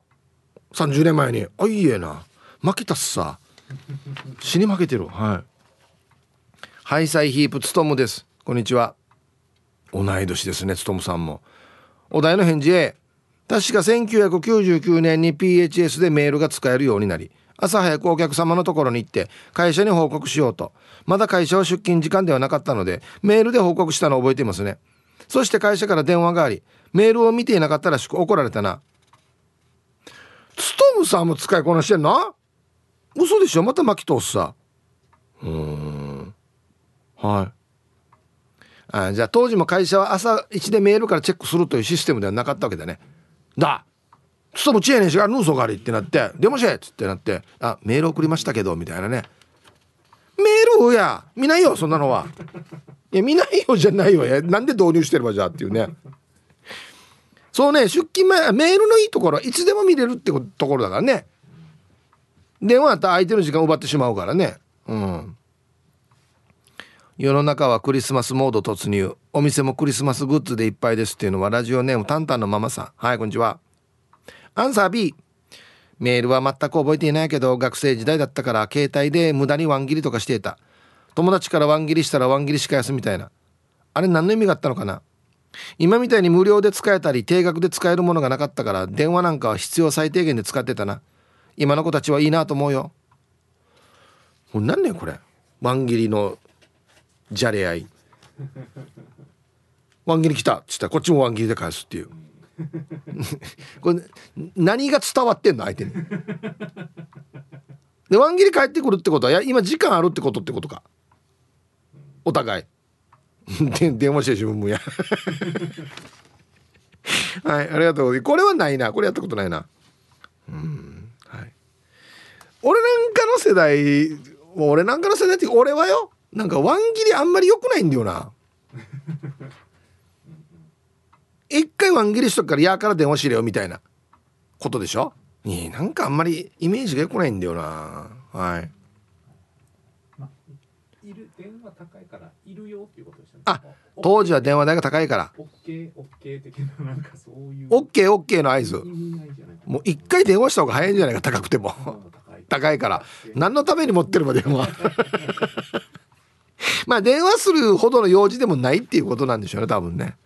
30年前に。あいいえな。負けたっさ。死に負けてる。はい。ハイサイヒープツトムです。こんにちは。同い年ですねツトムさんも。お題の返事 A 確か1999年に PHS でメールが使えるようになり朝早くお客様のところに行って会社に報告しようと。まだ会社は出勤時間ではなかったのでメールで報告したのを覚えていますね。そして会社から電話がありメールを見ていなかったらしく怒られたな。ツトームさんも使いこなしてんな？嘘でしょ？また巻き通すさ。うん。はい。あじゃあ当時も会社は朝一でメールからチェックするというシステムではなかったわけだね。だ。ツトムチェーネンしがヌーソがありってなって「出ましっつってなって「あメール送りましたけど」みたいなね。メールや。見ないよそんなのは。いや見ないよじゃないわ。なんで導入してればじゃあっていうね。そうね出勤前メールのいいところはいつでも見れるってところだからね。電話だったら相手の時間奪ってしまうからね。うん。世の中はクリスマスモード突入。お店もクリスマスグッズでいっぱいですっていうのはラジオネームタンタンのママさん。はいこんにちは。アンサー B メールは全く覚えていないけど学生時代だったから携帯で無駄にワン切りとかしていた。友達からワン切りしたらワン切りしか休みたいな。あれ何の意味があったのかな？今みたいに無料で使えたり定額で使えるものがなかったから電話なんかは必要最低限で使ってたな。今の子たちはいいなと思うよ。もう何ねこれ？ワン切りのじゃれ合い。ワン切り来たっつったらこっちもワン切りで返すっていう。これ何が伝わってんの？相手に。でワン切り帰ってくるってことはや今時間あるってことってことか。お互い。で電話して自分もや。はいありがとう。ございますこれはないな。これやったことないな。うんはい。俺なんかの世代俺なんかの世代って俺はよなんかワン切りあんまり良くないんだよな。一回ワン切りしとくから「や」から電話しれよみたいなことでしょ？いなんかあんまりイメージが良くないんだよな。はい電話高いからいるよっていうことでしたね。あ当時は電話代が高いから。オッケーオッケー的ななんかそういう。オッケーオッケーの合図。もう一回電話した方が早いんじゃないか高くても。高いから。何のために持ってれば電話？まあ電話するほどの用事でもないっていうことなんでしょうね多分ね。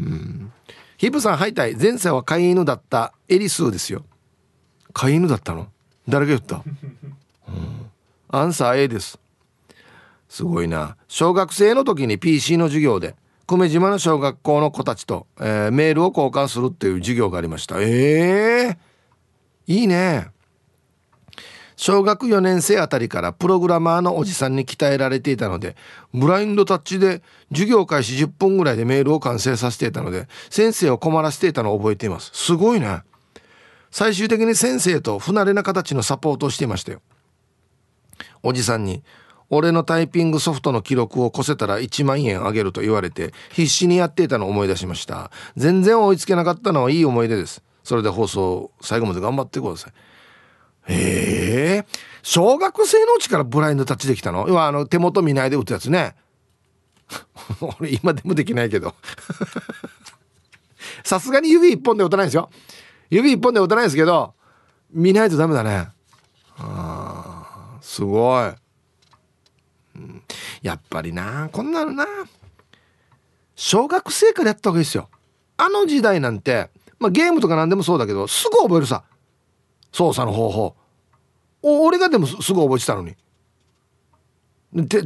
うん。ヒブさんハイタイ。前世は飼い犬だったエリスーですよ。飼い犬だったの？誰が言った、うん、アンサー A ですすごいな。小学生の時に PC の授業で久米島の小学校の子たちと、えー、メールを交換するっていう授業がありました。ええー、いいね。小学4年生あたりからプログラマーのおじさんに鍛えられていたのでブラインドタッチで授業開始10分ぐらいでメールを完成させていたので先生を困らせていたのを覚えています。すごいね。最終的に先生と不慣れな形のサポートをしていましたよ。おじさんに俺のタイピングソフトの記録を越せたら1万円あげると言われて必死にやっていたのを思い出しました。全然追いつけなかったのはいい思い出です。それで放送最後まで頑張ってください。ええ小学生のうちからブラインドタッチできたの？要はあの手元見ないで打つやつね。俺今でもできないけど。さすがに指一本で打たないですよ。指一本で打たないですけど見ないとダメだね。あすごい、やっぱりなこんなのな小学生からやった方がいいですよ。あの時代なんて、まあ、ゲームとか何でもそうだけどすぐ覚えるさ。操作の方法。俺がでもすぐ覚えてたのに。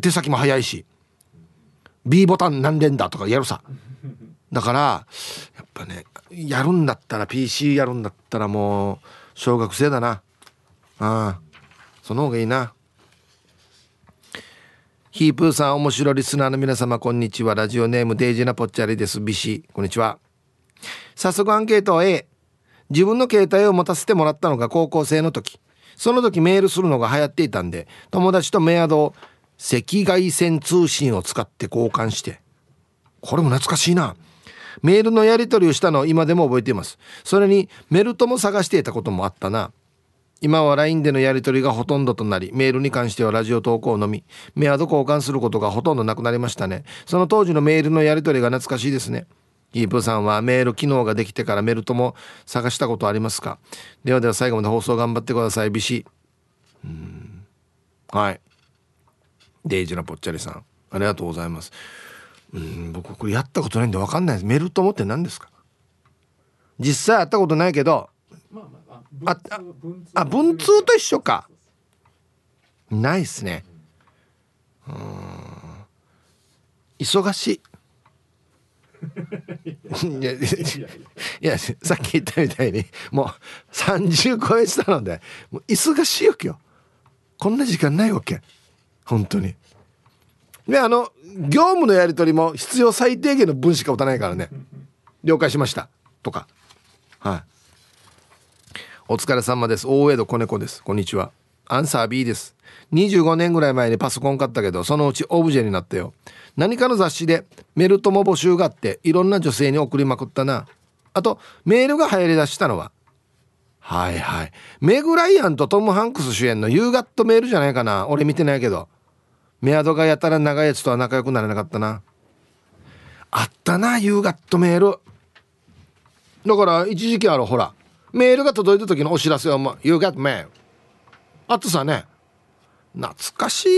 手先も速いし。B ボタン何連だとかやるさ。だからやっぱねやるんだったら PC やるんだったらもう小学生だな。ああその方がいいな。ヒープーさん面白リスナーの皆様こんにちは。ラジオネームデイジーなぽっちゃりです。ビシこんにちは。早速アンケート A 自分の携帯を持たせてもらったのが高校生の時。その時メールするのが流行っていたんで友達とメアド赤外線通信を使って交換して。これも懐かしいな。メールのやり取りをしたのを今でも覚えています。それにメルトも探していたこともあったな。今は LINE でのやり取りがほとんどとなりメールに関してはラジオ投稿のみ。メアド交換することがほとんどなくなりましたね。その当時のメールのやり取りが懐かしいですね。イープさんはメール機能ができてからメルトも探したことありますか？ではでは最後まで放送頑張ってください。ビシ。うん。はい。デイジのぽっちゃりさん。ありがとうございます。うん僕これやったことないんで分かんないです。メルトモって何ですか？実際会ったことないけどああ文通と一緒か。ないっすね。うん。忙しい。いやいやさっき言ったみたいにもう30超えてたのでもう忙しいよ今日こんな時間ないわけ。本当に。であの業務のやり取りも必要最低限の分しか打たないからね。了解しました。とか。はいお疲れ様です。大江戸子猫です。こんにちは。アンサー B です。25年ぐらい前にパソコン買ったけどそのうちオブジェになったよ。何かの雑誌でメルトも募集があっていろんな女性に送りまくったな。あとメールが流行りだしたのは。はいはい。メグ・ライアンとトム・ハンクス主演の夕方メールじゃないかな。俺見てないけど。メアドがやたら長いやつとは仲良くなれなかったな。あったな夕方メール。だから一時期あるほら。メールが届いた時のお知らせは「夕方メール」あとさね懐かしい。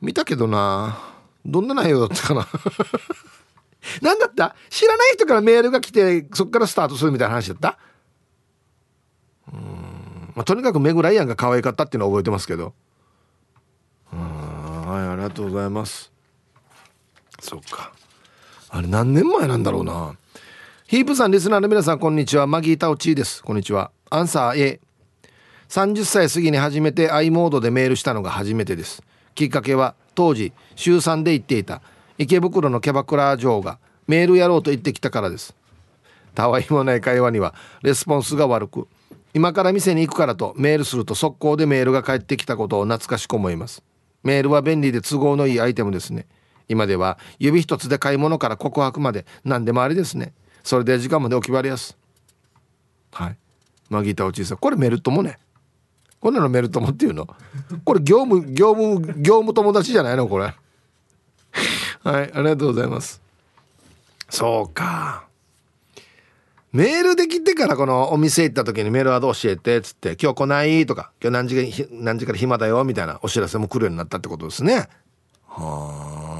見たけどな。どんな内容だったかな。何だった？知らない人からメールが来てそっからスタートするみたいな話だった？うん、まあ、とにかくメグ・ライアンが可愛かったっていうのは覚えてますけど。うん。はいありがとうございます。そっか。あれ何年前なんだろうな。ヒープさんリスナーの皆さんこんにちは。マギータオチーです。こんにちは。アンサー A 30歳過ぎに初めて i モードでメールしたのが初めてです。きっかけは当時週3で行っていた池袋のキャバクラ嬢がメールやろうと言ってきたからです。たわいもない会話にはレスポンスが悪く今から店に行くからとメールすると速攻でメールが返ってきたことを懐かしく思います。メールは便利で都合のいいアイテムですね。今では指一つで買い物から告白まで何でもありですね。それで時間までお決まりやす。はい。マギータおちいさんこれメルトもね。こんなのメルトモっていうの？これ業務業務業務友達じゃないの？これ。はいありがとうございます。そうか。メールできてからこのお店行った時にメールアド教えてっつって今日来ない？とか今日何時何時から暇だよ？みたいなお知らせも来るようになったってことですね。はあ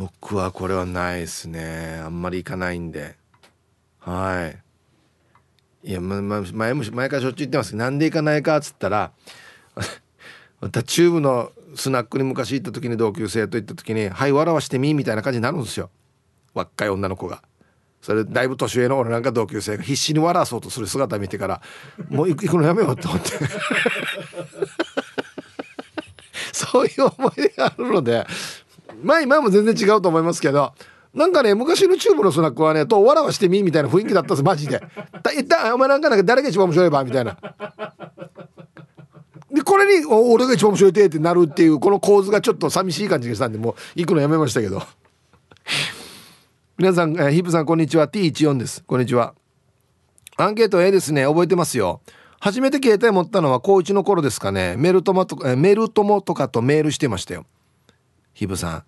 僕はこれはないですね。あんまり行かないんで。はい。いや、ま、前も前からしょっちゅう言ってますけどなんで行かないかっつったら またチューブのスナックに昔行った時に同級生と行った時に「はい笑わしてみ」みたいな感じになるんですよ。若い女の子が。それだいぶ年上の俺なんか同級生が必死に笑わそうとする姿見てからもう行くのやめようと思って。そういう思い出があるのでまあ今も全然違うと思いますけどなんかね昔のチューブのスナックはねと笑わしてみみたいな雰囲気だったんですマジで。一旦お前なんかなんか誰が一番面白いばみたいな。でこれに俺が一番面白いてってなるっていうこの構図がちょっと寂しい感じがしたんでもう行くのやめましたけど。皆さん、えー、ヒブさんこんにちは。T14 です。こんにちは。アンケート A ですね。覚えてますよ。初めて携帯持ったのは高1の頃ですかね。メルトマとか、え、メルトモとかとメールしてましたよ。ヒブさん。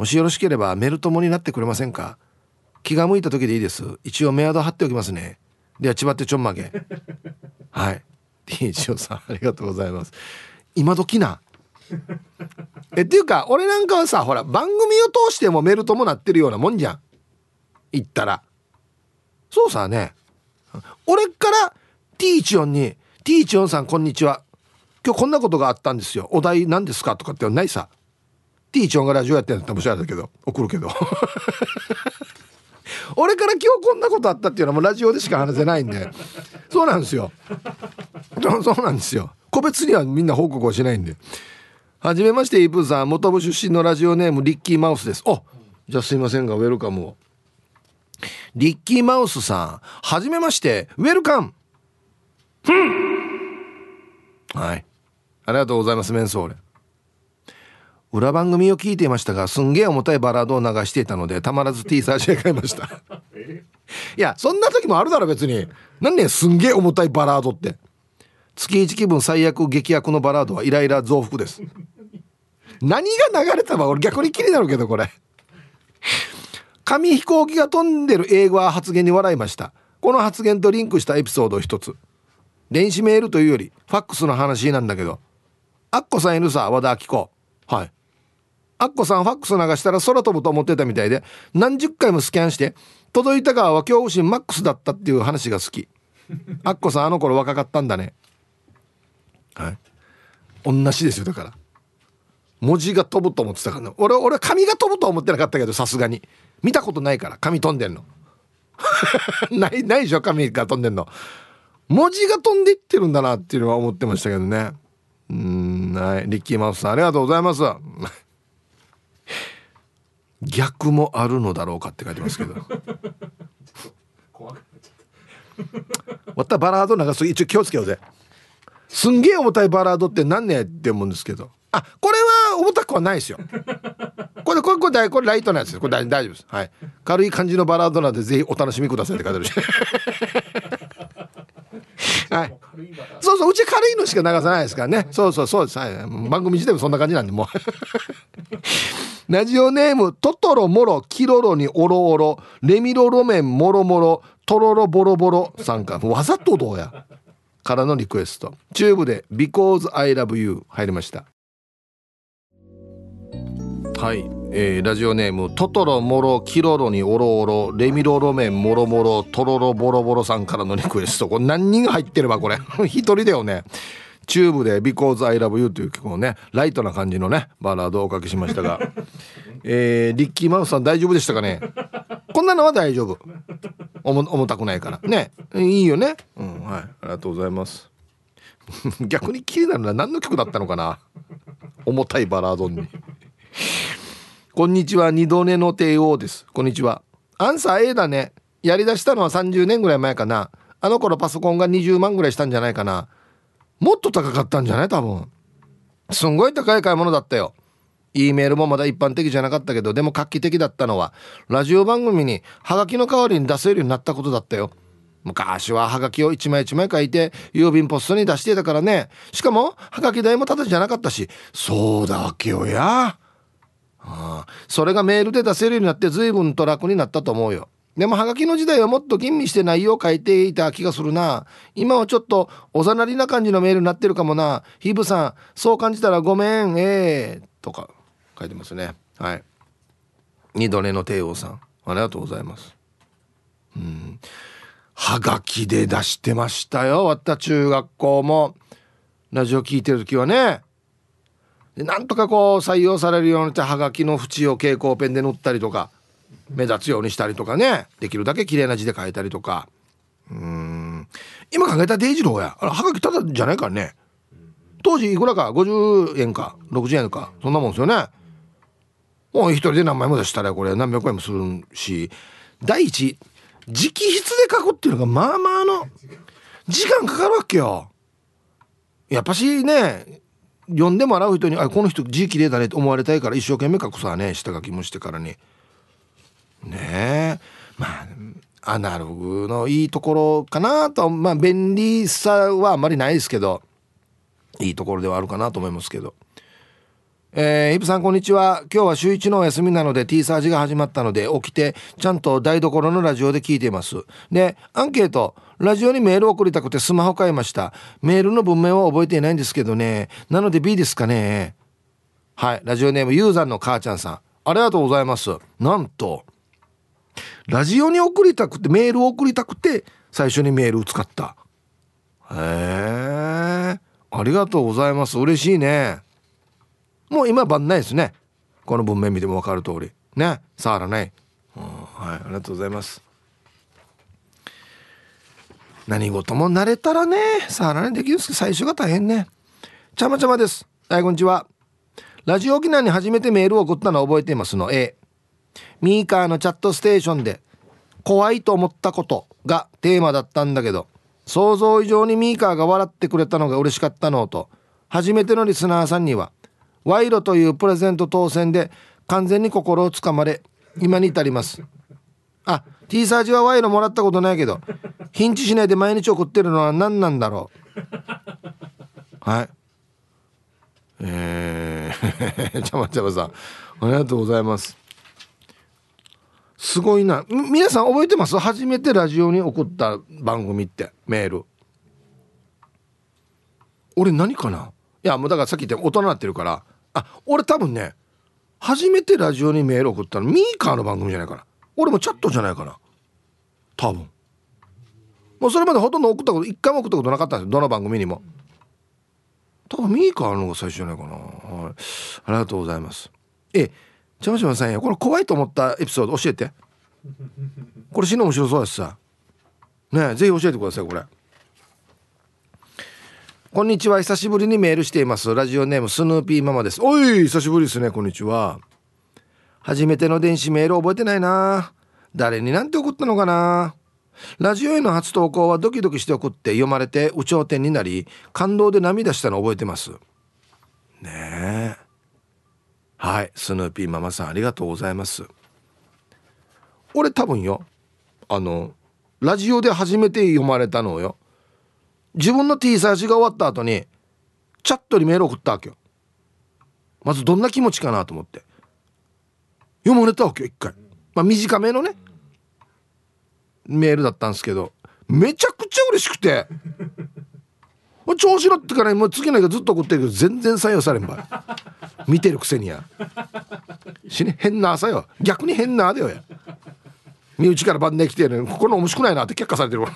もしよろしければメルトモになってくれませんか？気が向いた時でいいです。一応メアド貼っておきますね。では千葉ってちょんまげ。はい。T1 さん。ありがとうございます。今時な。えっていうか俺なんかはさほら番組を通してもメルトもなってるようなもんじゃん。言ったら。そうさね。俺から T14 に「T14 さんこんにちは。今日こんなことがあったんですよ。お題何ですか?」とかってないさ。T14 がラジオやってんだったらもしあれだけど送るけど。俺から今日こんなことあったっていうのはもうラジオでしか話せないんで。そうなんですよ。そうなんですよ。個別にはみんな報告をしないんで。はじめましてイープーさん。元部出身のラジオネームリッキーマウスです。おじゃあすいませんがウェルカムを。リッキーマウスさん、はじめまして、ウェルカム。はい。ありがとうございます、メンソーレ。裏番組を聞いていましたが、すんげえ重たいバラードを流していたので、たまらず T サージへ買いました。いや、そんな時もあるだろ、別に。何ねすんげえ重たいバラードって。月一気分最悪激悪のバラードはイライラ増幅です。何が流れたか俺逆に気になるけど、これ。紙飛行機が飛んでる英語は発言に笑いましたこの発言とリンクしたエピソードを一つ電子メールというよりファックスの話なんだけどアッコさんいるさ和田アキ子はいアッコさんファックス流したら空飛ぶと思ってたみたいで何十回もスキャンして届いた側は恐怖心マックスだったっていう話が好き。アッコさんあの頃若かったんだね。はい。同じですよだから。文字が飛ぶと思ってたから。俺俺紙が飛ぶと思ってなかったけどさすがに。見たことないから紙飛んでんの。ないないでしょ紙が飛んでんの。文字が飛んでいってるんだなっていうのは思ってましたけどね。うんはい。リッキーマウスさんありがとうございます。逆もあるのだろうかって書いてますけど。わった。バラード流す。一応気をつけようぜ。すんげえ重たいバラードって何ねって思うんですけど。あこれは重たくはないですよ。これこれこれこれライトなやつです。これ大丈夫です。はい。軽い感じのバラードなんでぜひお楽しみくださいって書いてあるし。はい。そうそううち軽いのしか流さないですからね。そうそうそうです、はい、番組自体もそんな感じなんでもうラジオネームトトロモロキロロにオロオロレミロロメンモロモロトロロボロボロさんか。わざとどうや。からのリクエスト。チューブで「Because I Love You」入りました。はい、えー、ラジオネームトトロモロキロロにオロオロレミロロメンモロモロトロロボロボロさんからのリクエスト。これ何人が入ってればこれ。一人だよね。チューブで「Because I Love You」という曲をねライトな感じのねバラードをおかけしましたが。えー、リッキーマウスさん大丈夫でしたかね？こんなのは大丈夫。重たくないから。ね。いいよね。うんはい。ありがとうございます。逆に気になるのは何の曲だったのかな？重たいバラードに。こんにちは。二度寝の帝王です。こんにちは。アンサー A だね。やりだしたのは30年ぐらい前かな。あの頃パソコンが20万ぐらいしたんじゃないかなもっと高かったんじゃない？多分。すんごい高い買い物だったよ。E メールもまだ一般的じゃなかったけどでも画期的だったのはラジオ番組にハガキの代わりに出せるようになったことだったよ。昔はハガキを一枚一枚書いて郵便ポストに出してたからね。しかもハガキ代もただじゃなかったしそうだわけよや。ああ。それがメールで出せるようになって随分と楽になったと思うよ。でもハガキの時代はもっと吟味して内容を書いていた気がするな。今はちょっとおざなりな感じのメールになってるかもな。ヒブさんそう感じたらごめんええー、とか書いてますね。はい。二度寝の帝王さんありがとうございます。うん。はがきで出してましたよわった中学校も。ラジオ聞いてる時はね。でなんとかこう採用されるようにしてはがきの縁を蛍光ペンで塗ったりとか。目立つようにしたりとかね。できるだけ綺麗な字で書いたりとか。うん。今考えたらデイジローや。あれはがきただじゃないからね。当時いくらか？50円か？60円か？そんなもんですよね。もう一人で何枚も出したらこれ何百円もするし。第一直筆で書くっていうのがまあまあの時間かかるわけよ。やっぱしね読んでもらう人にあこの人字綺麗だねと思われたいから一生懸命書くさね。下書きもしてからに。ねねえ。まあアナログのいいところかなとまあ便利さはあんまりないですけどいいところではあるかなと思いますけど。えー、イブさんこんにちは。今日は週一のお休みなので T サージが始まったので起きてちゃんと台所のラジオで聞いています。でアンケート。ラジオにメールを送りたくてスマホ買いました。メールの文面は覚えていないんですけどね。なので B ですかね。はい。ラジオネームユーザーの母ちゃんさん。ありがとうございます。なんとラジオに送りたくてメールを送りたくて最初にメールを使った。へえ。ありがとうございます。嬉しいね。もう今晩ないですね。この文面見ても分かる通り。ね。触らない、うん、はい。ありがとうございます。何事も慣れたらね触らないできるんですけど最初が大変ね。ちゃまちゃまです。はいこんにちは。ラジオ沖縄に初めてメールを送ったのを覚えていますの。A ミーカーのチャットステーションで怖いと思ったことがテーマだったんだけど想像以上にミーカーが笑ってくれたのが嬉しかったのと初めてのリスナーさんには賄賂というプレゼント当選で完全に心をつかまれ今に至ります。あ T サージは賄賂もらったことないけどヒンチしないで毎日送ってるのは何なんだろう。はい。えー、ちゃまちゃまさんありがとうございます。すごいな。皆さん覚えてます？初めてラジオに送った番組ってメール。俺何かな？いやもうだからさっき言った大人になってるから。あ俺多分ね初めてラジオにメール送ったのミーカーの番組じゃないかな。俺もチャットじゃないかな。多分。もうそれまでほとんど送ったこと一回も送ったことなかったんですよ。どの番組にも。多分ミーカーの方が最初じゃないかな、はい、ありがとうございます。えちゃまちゃまさんやこれ怖いと思ったエピソード教えて。これ死ぬ面白そうですさ。ねぜひ教えてくださいこれ。こんにちは久しぶりにメールしています。ラジオネームスヌーピーママです。おい久しぶりですねこんにちは。初めての電子メール覚えてないな。誰になんて送ったのかな。ラジオへの初投稿はドキドキして送って読まれて有頂天になり感動で涙したの覚えてます。ねえ。はいスヌーピーママさんありがとうございます。俺多分よあのラジオで初めて読まれたのよ。自分の T サージが終わった後にチャットにメール送ったわけよ。まずどんな気持ちかなと思って。読まれたわけよ一回。まあ短めのねメールだったんですけどめちゃくちゃ嬉しくて。調子乗ってからもう次の日ずっと送ってるけど全然採用されんばい。見てるくせにや。しね変な朝よ。逆に変なあでよや。身内から晩年来てるここの面白くないなって却下されてる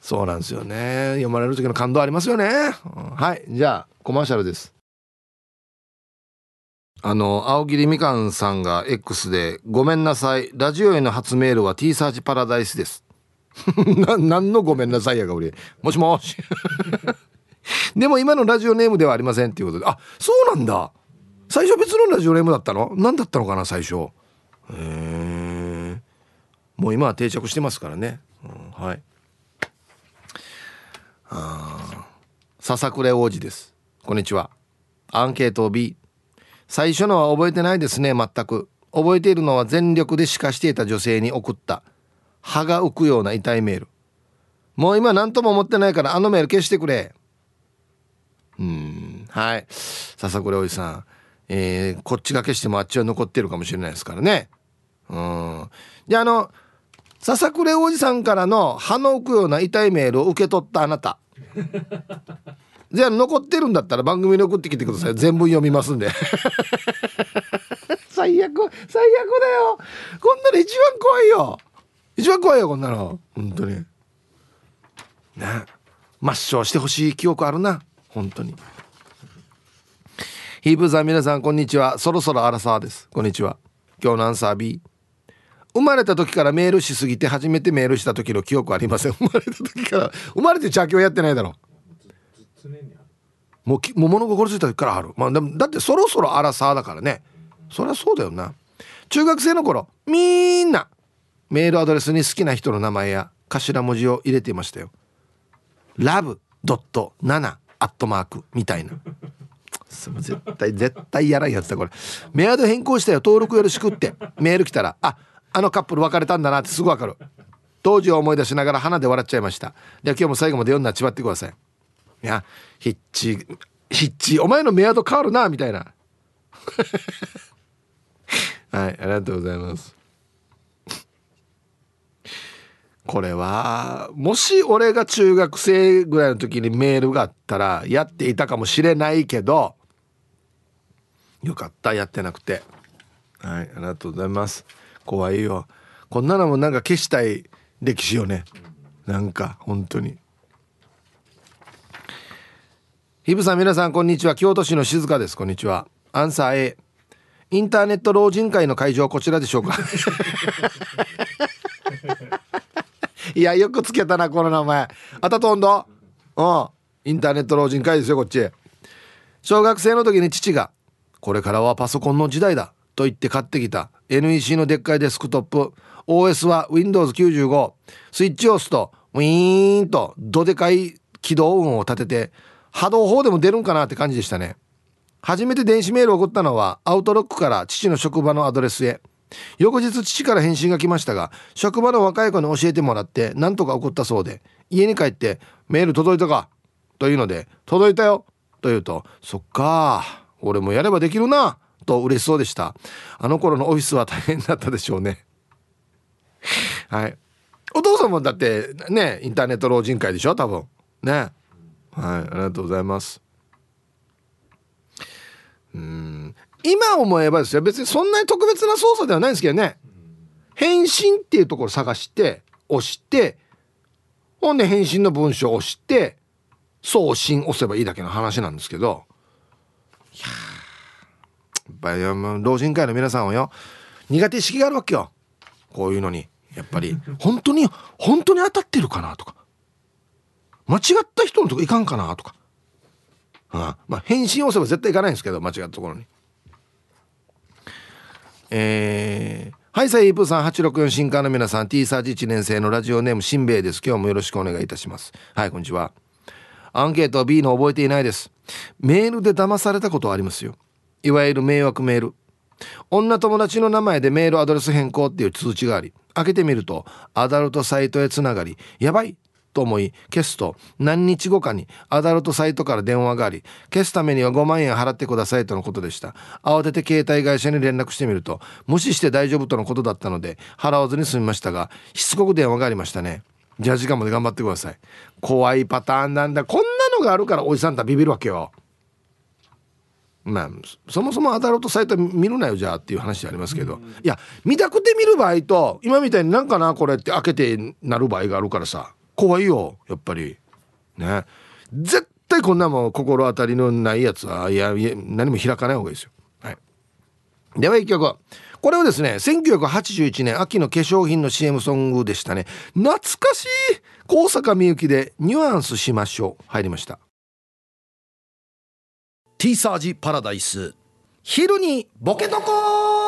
そうなんですよね。読まれる時の感動ありますよね、うん、はい。じゃあコマーシャルです。あの青桐みかんさんが X で「ごめんなさい。ラジオへの初メールは T サーチパラダイスです」な何のごめんなさいやが俺。もしもし。でも今のラジオネームではありませんっていうことで。あそうなんだ。最初別のラジオネームだったの？何だったのかな最初。へえもう今は定着してますからね、うん、はい。笹倉王子です。こんにちは。アンケート B 最初のは覚えてないですね全く。覚えているのは全力で歯科していた女性に送った。歯が浮くような痛いメール。もう今何とも思ってないからあのメール消してくれ。うんはい。笹倉おじさん。えー、こっちが消してもあっちは残ってるかもしれないですからね。うん。であの笹倉おじさんからの歯の浮くような痛いメールを受け取ったあなた。じゃあ残ってるんだったら番組に送ってきてください。全部読みますんで。最悪最悪だよ。こんなの一番怖いよ。一番怖いよこんなの。本当に。ね。抹消してほしい記憶あるな。本当に。ヒープさん皆さんこんにちは。そろそろアラサーです。こんにちは。今日のアンサー B 生まれた時からメールしすぎて初めてメールした時の記憶ありません。生まれた時から。生まれて茶器をやってないだろ。もうもう物心ついた時からある、まあ、でもだってそろそろアラサーだからね。そりゃそうだよな。中学生の頃みんなメールアドレスに好きな人の名前や頭文字を入れていましたよ。ラブドット7アットマークみたいな。絶対絶対やらんやつだこれ。メアド変更したよ。登録よろしくって。メール来たらああのカップル別れたんだなってすぐ分かる。当時を思い出しながら鼻で笑っちゃいました。では今日も最後まで読んだちまってください。いやヒッチヒッチお前のメアド変わるなみたいな。はいありがとうございます。これはもし俺が中学生ぐらいの時にメールがあったらやっていたかもしれないけどよかったやってなくて。はいありがとうございます。怖いよ。こんなのもなんか消したい歴史よね。なんか本当に。ひぶさん皆さんこんにちは。京都市の静香です。こんにちは。アンサー A インターネット老人会の会場こちらでしょうか？いやよくつけたなこの名前。あたとんど。うん。インターネット老人会ですよこっち。小学生の時に父がこれからはパソコンの時代だと言って買ってきた NEC のでっかいデスクトップ OS は Windows95 スイッチを押すとウィーンとどでかい起動音を立てて波動砲でも出るんかなって感じでしたね。初めて電子メールを送ったのはアウトロックから父の職場のアドレスへ。翌日父から返信が来ましたが職場の若い子に教えてもらって何とか送ったそうで家に帰って「メール届いたか?」というので「届いたよ」と言うと「そっか俺もやればできるな」と嬉しそうでした。あの頃のオフィスは大変だったでしょうね。はい。お父さんもだってねインターネット老人会でしょ多分。ね。はいありがとうございます。うん。今思えばですよ別にそんなに特別な操作ではないんですけどね。返信っていうところ探して押してほんで返信の文章を押して送信押せばいいだけの話なんですけど。いややっぱり老人会の皆さんはよ苦手意識があるわけよ。こういうのに。やっぱり。本当に本当に当たってるかなとか。間違った人のとこいかんかなとか、うん、まあ返信押せば絶対いかないんですけど間違ったところに。えー、はい、サイープさん、864新刊の皆さん、T サージ1年生のラジオネーム、しんべヱです。今日もよろしくお願いいたします。はい、こんにちは。アンケート B の覚えていないです。メールで騙されたことはありますよ。いわゆる迷惑メール。女友達の名前でメールアドレス変更っていう通知があり、開けてみると、アダルトサイトへつながり、やばいと思い。消すと何日後かにアダルトサイトから電話があり消すためには5万円払ってくださいとのことでした。慌てて携帯会社に連絡してみると無視して大丈夫とのことだったので払わずに済みましたがしつこく電話がありましたね。じゃあ時間まで頑張ってください。怖いパターンなんだ。こんなのがあるからおじさんとビビるわけよ。まあそもそもアダルトサイト見るなよじゃあっていう話ありますけど、いや見たくて見る場合と今みたいになんかなこれって開けてなる場合があるからさ怖いよやっぱり。ね。絶対こんなもん心当たりのないやつはいや何も開かない方がいいですよ。はい。では一曲。これはですね1981年秋の化粧品の CM ソングでしたね。懐かしい高坂みゆきでニュアンスしましょう。入りました。T サージパラダイス。昼にボケとこ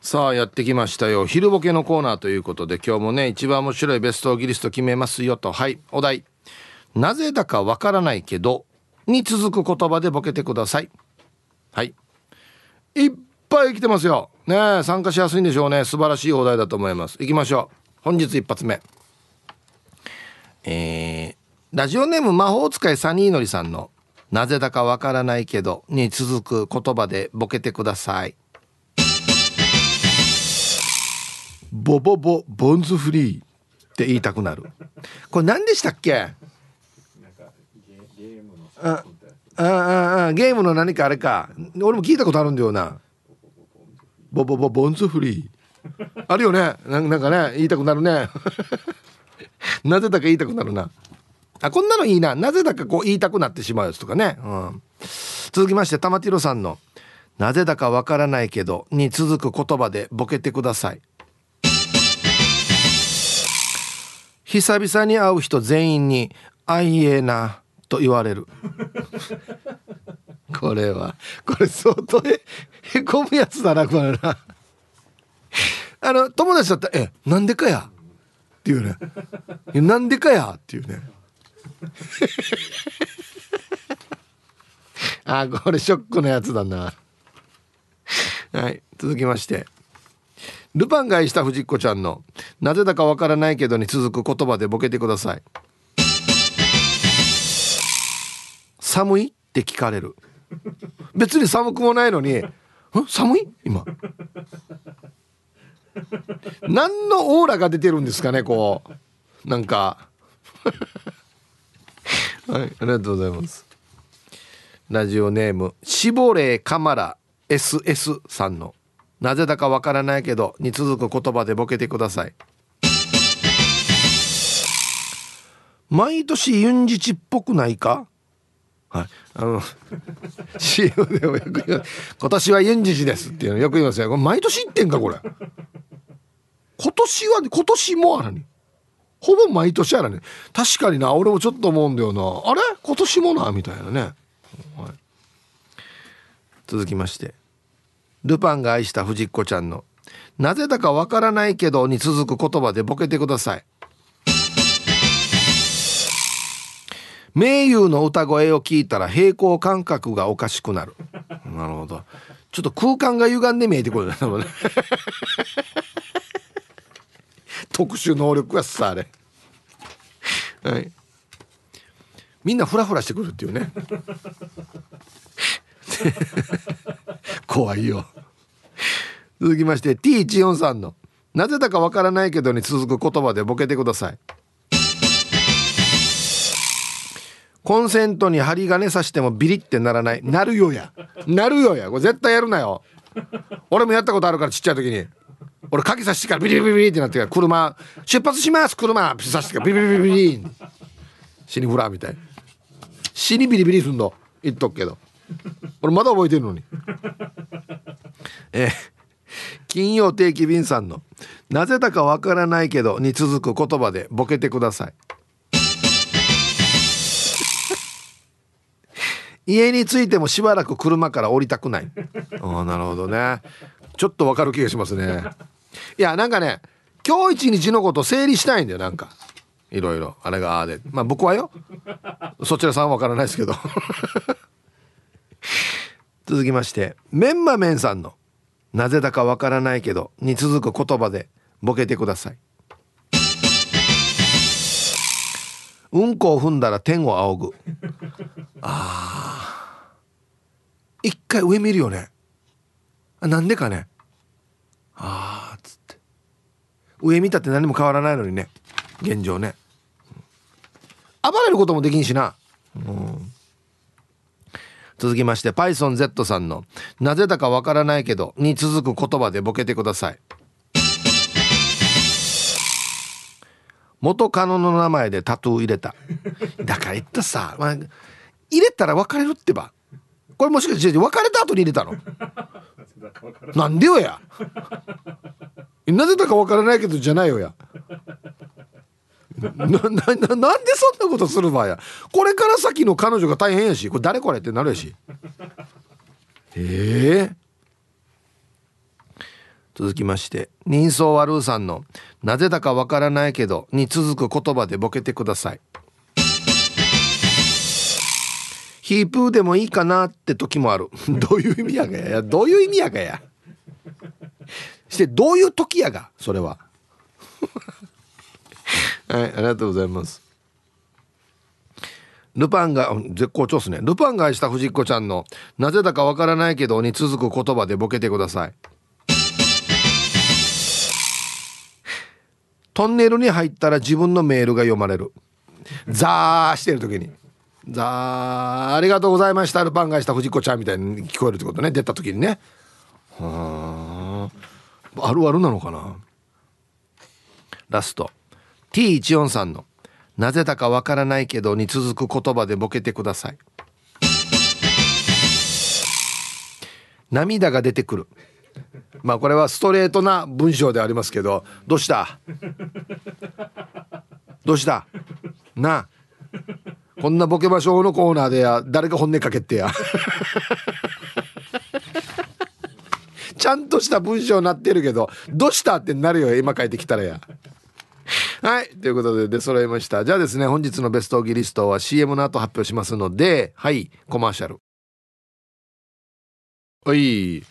さあやってきましたよ。昼ボケのコーナーということで今日もね一番面白いベストギリスト決めますよと。はいお題。なぜだかわからないけどに続く言葉でボケてください。はい。いっぱい来てますよ。ね参加しやすいんでしょうね。素晴らしいお題だと思います。行きましょう。本日一発目。えー、ラジオネーム魔法使いサニーのりさんの「なぜだかわからないけど」に続く言葉でボケてください。ボボボボンズフリーって言いたくなる。これ何でしたっけ？あああゲームの何かあれか。俺も聞いたことあるんだよな。ボボボボンズフリー。あるよね。なんかね言いたくなるね。なぜだか言いたくなるな。あこんなのいいな。なぜだかこう言いたくなってしまうやつとかね、うん、続きまして玉ティロさんの「なぜだかわからないけど」に続く言葉でボケてください久々に会う人全員に「あいえな」と言われる。これはこれ相当へへこむやつだなこれな。あの友達だったら「えなんでかや」っていうね「なんでかや」っていうね。あこれショックのやつだな。はい続きましてルパンが愛した藤子ちゃんの「なぜだかわからないけど」に続く言葉でボケてください。寒いって聞かれる。別に寒くもないのに「ん？寒い？今」何のオーラが出てるんですかねこう。なんか。はいありがとうございます。ラジオネームしぼれカマラ SS さんの「なぜだかわからないけど」に続く言葉でボケてください。毎年ユンジチっぽくないか？はい、あの CM でもよく言う「今年はユンジチです」っていうのよく言いますよ。毎年言ってんか？これ。今年は今年もあらに。ほぼ毎年あらね確かにな。俺もちょっと思うんだよな。あれ？今年もな？みたいなね、はい、続きまして。ルパンが愛した藤子ちゃんの「なぜだかわからないけど」に続く言葉でボケてください。名優の歌声を聞いたら平行感覚がおかしくなる。なるほど。ちょっと空間が歪んで見えてくるね 特殊能力やさあれ。はい。みんなフラフラしてくるっていうね 怖いよ。続きまして T143 の「なぜだかわからないけど」に続く言葉でボケてください。コンセントに針金刺してもビリってならない。なるよや。なるよや。これ絶対やるなよ。俺もやったことあるからちっちゃい時に。俺鍵さしてからビリビリビリってなってから車出発します車。さしてからビリビリビリビリ死にフラーみたい。死にビリビリすんの。言っとくけど。俺まだ覚えてるのに。え金曜定期便さんの「なぜだかわからないけど」に続く言葉でボケてください。家に着いてもしばらく車から降りたくない。ああなるほどね。ちょっとわかる気がしますね。いやなんかね今日一日のこと整理したいんだよなんか。いろいろ。あれがああで。まあ僕はよ。そちらさんはわからないですけど。続きましてメンマメンさんの「なぜだかわからないけど」に続く言葉でボケてください。うんこを踏んだら天を仰ぐ。あ一回上見るよね。なんでかね。ああつって。上見たって何も変わらないのにね。現状ね。暴れることもできんしな、うん、続きまして PythonZ さんの「なぜだかわからないけど」に続く言葉でボケてください。元カノの名前でタトゥー入れた。だから言ったさ、まあ、入れたら別れるってば。これもしかして別れた後に入れたの？なんでよや。なぜだか分からないけどじゃないよやななな なんでそんなことする場合や。これから先の彼女が大変やし。これ誰これってなるやし。ええ。ー続きまして人相悪うさんの「なぜだかわからないけど」に続く言葉でボケてください。ヒープーでもいいかなって時もある。どういう意味やがやどういう意味やがや。してどういう時やがそれは。はいありがとうございます。ルパンが絶好調っすね。ルパンが愛した藤子ちゃんの「なぜだかわからないけど」に続く言葉でボケてください。トンネルに入ったら自分のメールが読まれる。ザーしてる時に。ザーありがとうございました。ルパン返した藤子ちゃんみたいに聞こえるってことね。出た時にね。はああるあるなのかな。ラスト。T143 の「なぜだかわからないけどに続く言葉でボケてください。涙が出てくる。まあこれはストレートな文章でありますけどどうした？どうした？なあ。こんなボケ場所のコーナーでや。誰が本音かけてや。ちゃんとした文章になってるけどどうした？ってなるよ今書いてきたらや。はいということで出揃いました。じゃあですね本日のベストギリストは CM の後発表しますのではいコマーシャル。はい。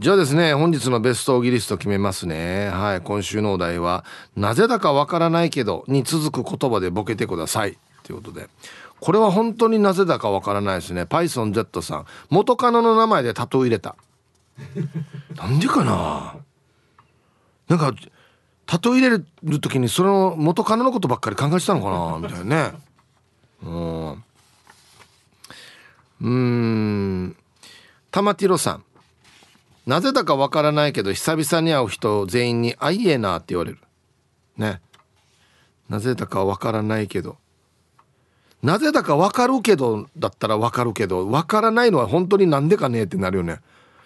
じゃあですね本日のベストギリスト決めますね。はい今週のお題は「なぜだかわからないけど」に続く言葉でボケてください。ということで。これは本当になぜだかわからないですね。PythonZ さん。元カノの名前でタトゥー入れた。なんでかな？なんかタトゥー入れる時にその元カノのことばっかり考えてたのかな みたいなね。うん。うん。玉ティロさん。なぜだかわからないけど久々に会う人全員に「あいえな」って言われる。ね。なぜだかわからないけど。なぜだかわかるけどだったらわかるけどわからないのは本当になんでかねってなるよね。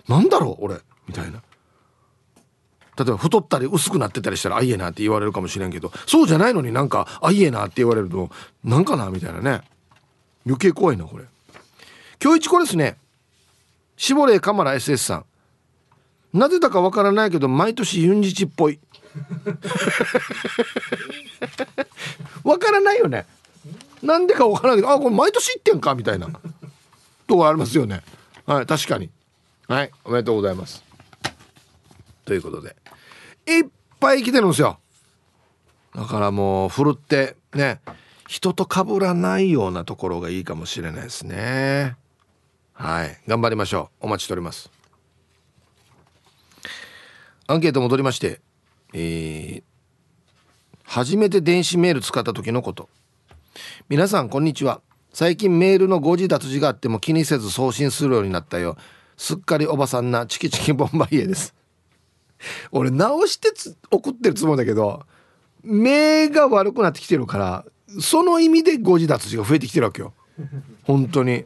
なんだろう俺。みたいな例えば太ったり薄くなってたりしたら「あいえな」って言われるかもしれんけどそうじゃないのになんか「あいえな」って言われるとなんかなみたいなね。余計怖いなこれ。今日一こですね。絞れカマラ SS さん。なぜだかわからないけど毎年ユンジチっぽい。わからないよね。なんでかわからないけどあこれ毎年行ってんかみたいな。とこありますよね。はい確かに。はいおめでとうございます。ということで。いっぱい来てるんですよ。だからもうふるってね人と被らないようなところがいいかもしれないですね。はい。頑張りましょう。お待ちしております。アンケート戻りましてえー、初めて電子メール使った時のこと。皆さんこんにちは。最近メールの誤字脱字があっても気にせず送信するようになったよ。すっかりおばさんなチキチキボンバイエです。俺直して送ってるつもりだけど目が悪くなってきてるからその意味で誤字脱字が増えてきてるわけよ。本当に。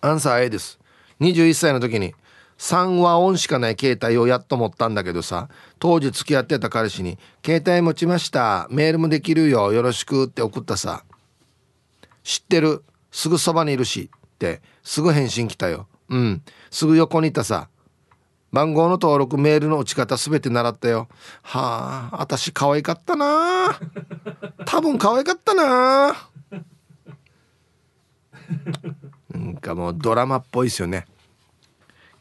アンサー A です。21歳の時に3和音しかない携帯をやっと持ったんだけどさ当時付き合ってた彼氏に「携帯持ちましたメールもできるよよろしく」って送ったさ「知ってる？すぐそばにいるし」ってすぐ返信来たよ。うん。すぐ横にいたさ。番号の登録メールの打ち方すべて習ったよ。はあ私可愛かったな。多分可愛かったな。なんかもうドラマっぽいですよね。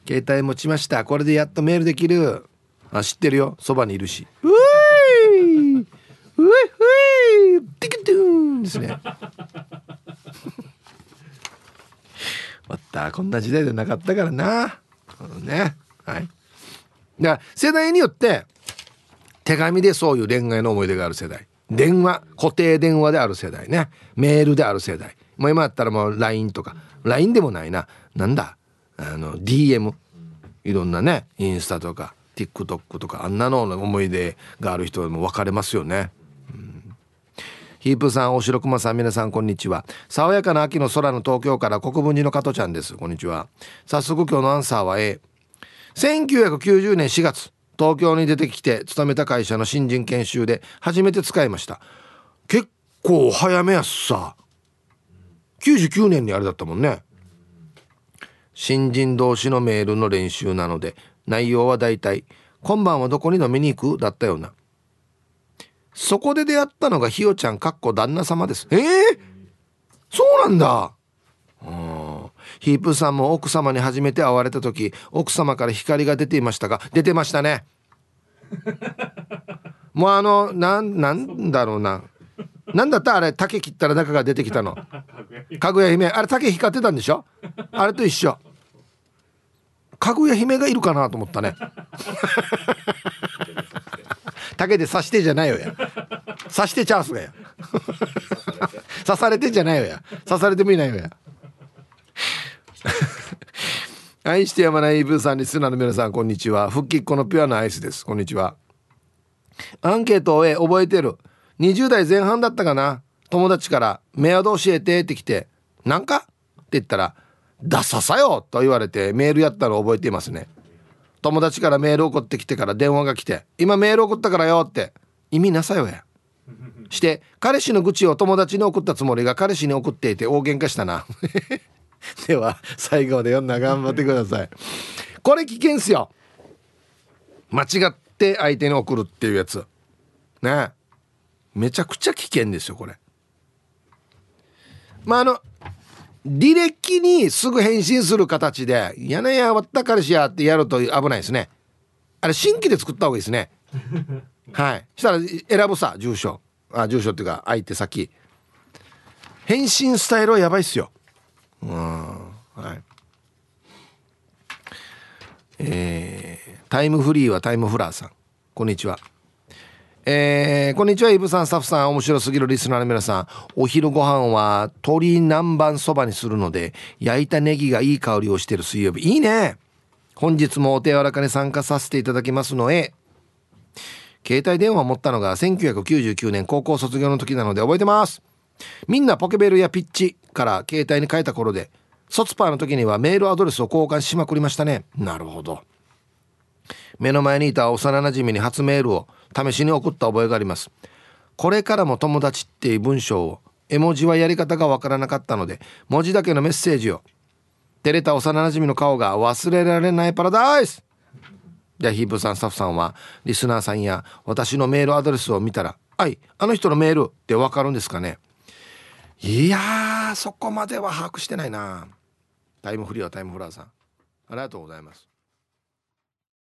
携帯持ちました。これでやっとメールできる。あ知ってるよ。そばにいるし。ういういうティキトゥーンですねまったこんな時代でなかったからなねはい。だから世代によって手紙でそういう恋愛の思い出がある世代。電話固定電話である世代ね。メールである世代。もう今だったらもう LINE とか。LINE でもないな。なんだ？あの DM いろんなねインスタとか TikTok とかあんなの思い出がある人も分かれますよね、うん、ヒープさんおしろくまさん皆さんこんにちは。爽やかな秋の空の東京から国分寺の加トちゃんです。こんにちは。早速今日のアンサーは A 1990年4月東京に出てきて勤めた会社の新人研修で初めて使いました。結構早めやすさ。99年にあれだったもんね。新人同士のメールの練習なので内容はだいたい「今晩はどこに飲みに行く?」だったような。そこで出会ったのがひよちゃんかっこ旦那様です。えー、そうなんだ。うんヒープさんも奥様に初めて会われた時奥様から光が出ていましたが出てましたね。もうあのなんなんだろうな。なんだったあれ竹切ったら中が出てきたの？かぐや姫。あれ竹光ってたんでしょ？あれと一緒。かぐや姫がいるかなと思ったね。竹で刺してじゃないよや。刺してチャンスがや。刺されてんじゃないよや。刺されてもいないよや 愛してやまないイブさんリスナーの皆さんこんにちは。復帰っ子のピュアなアイスです。こんにちは。アンケートを終え覚えてる？20代前半だったかな？友達からメアド教えてって来て「なんか?」って言ったら「ダサさよ!」と言われてメールやったのを覚えていますね。友達からメール送ってきてから電話が来て「今メール送ったからよ」って意味なさよや。して彼氏の愚痴を友達に送ったつもりが彼氏に送っていて大喧嘩したな。では最後まで読んだ頑張ってください。これ危険っすよ。間違って相手に送るっていうやつ。ね。めちゃくちゃ危険ですよこれ。まああの履歴にすぐ返信する形で「やねやわった彼氏や」ってやると危ないですね。あれ新規で作った方がいいですね。はい。したら選ぶさ住所。あ住所っていうか相手先。返信スタイルはやばいっすようん。はい。えー、タイムフリーはタイムフラーさん。こんにちは。えー、こんにちはイブさんスタッフさん。面白すぎるリスナーの皆さん。お昼ご飯は鶏南蛮そばにするので焼いたネギがいい香りをしてる水曜日。いいね！本日もお手柔らかに参加させていただきますのへ。携帯電話を持ったのが1999年高校卒業の時なので覚えてます。みんなポケベルやピッチ。から携帯に変えた頃で卒パーの時にはメールアドレスを交換しまくりましたね。なるほど。目の前にいた幼なじみに初メールを試しに送った覚えがあります。これからも友達っていう文章を絵文字はやり方がわからなかったので文字だけのメッセージを照れた幼なじみの顔が忘れられないパラダイス。じゃあヒープさんスタッフさんはリスナーさんや私のメールアドレスを見たら「はいあの人のメール」ってわかるんですかね。いやーそこまでは把握してないな。タイムフリーはタイムフラーさん。ありがとうございます。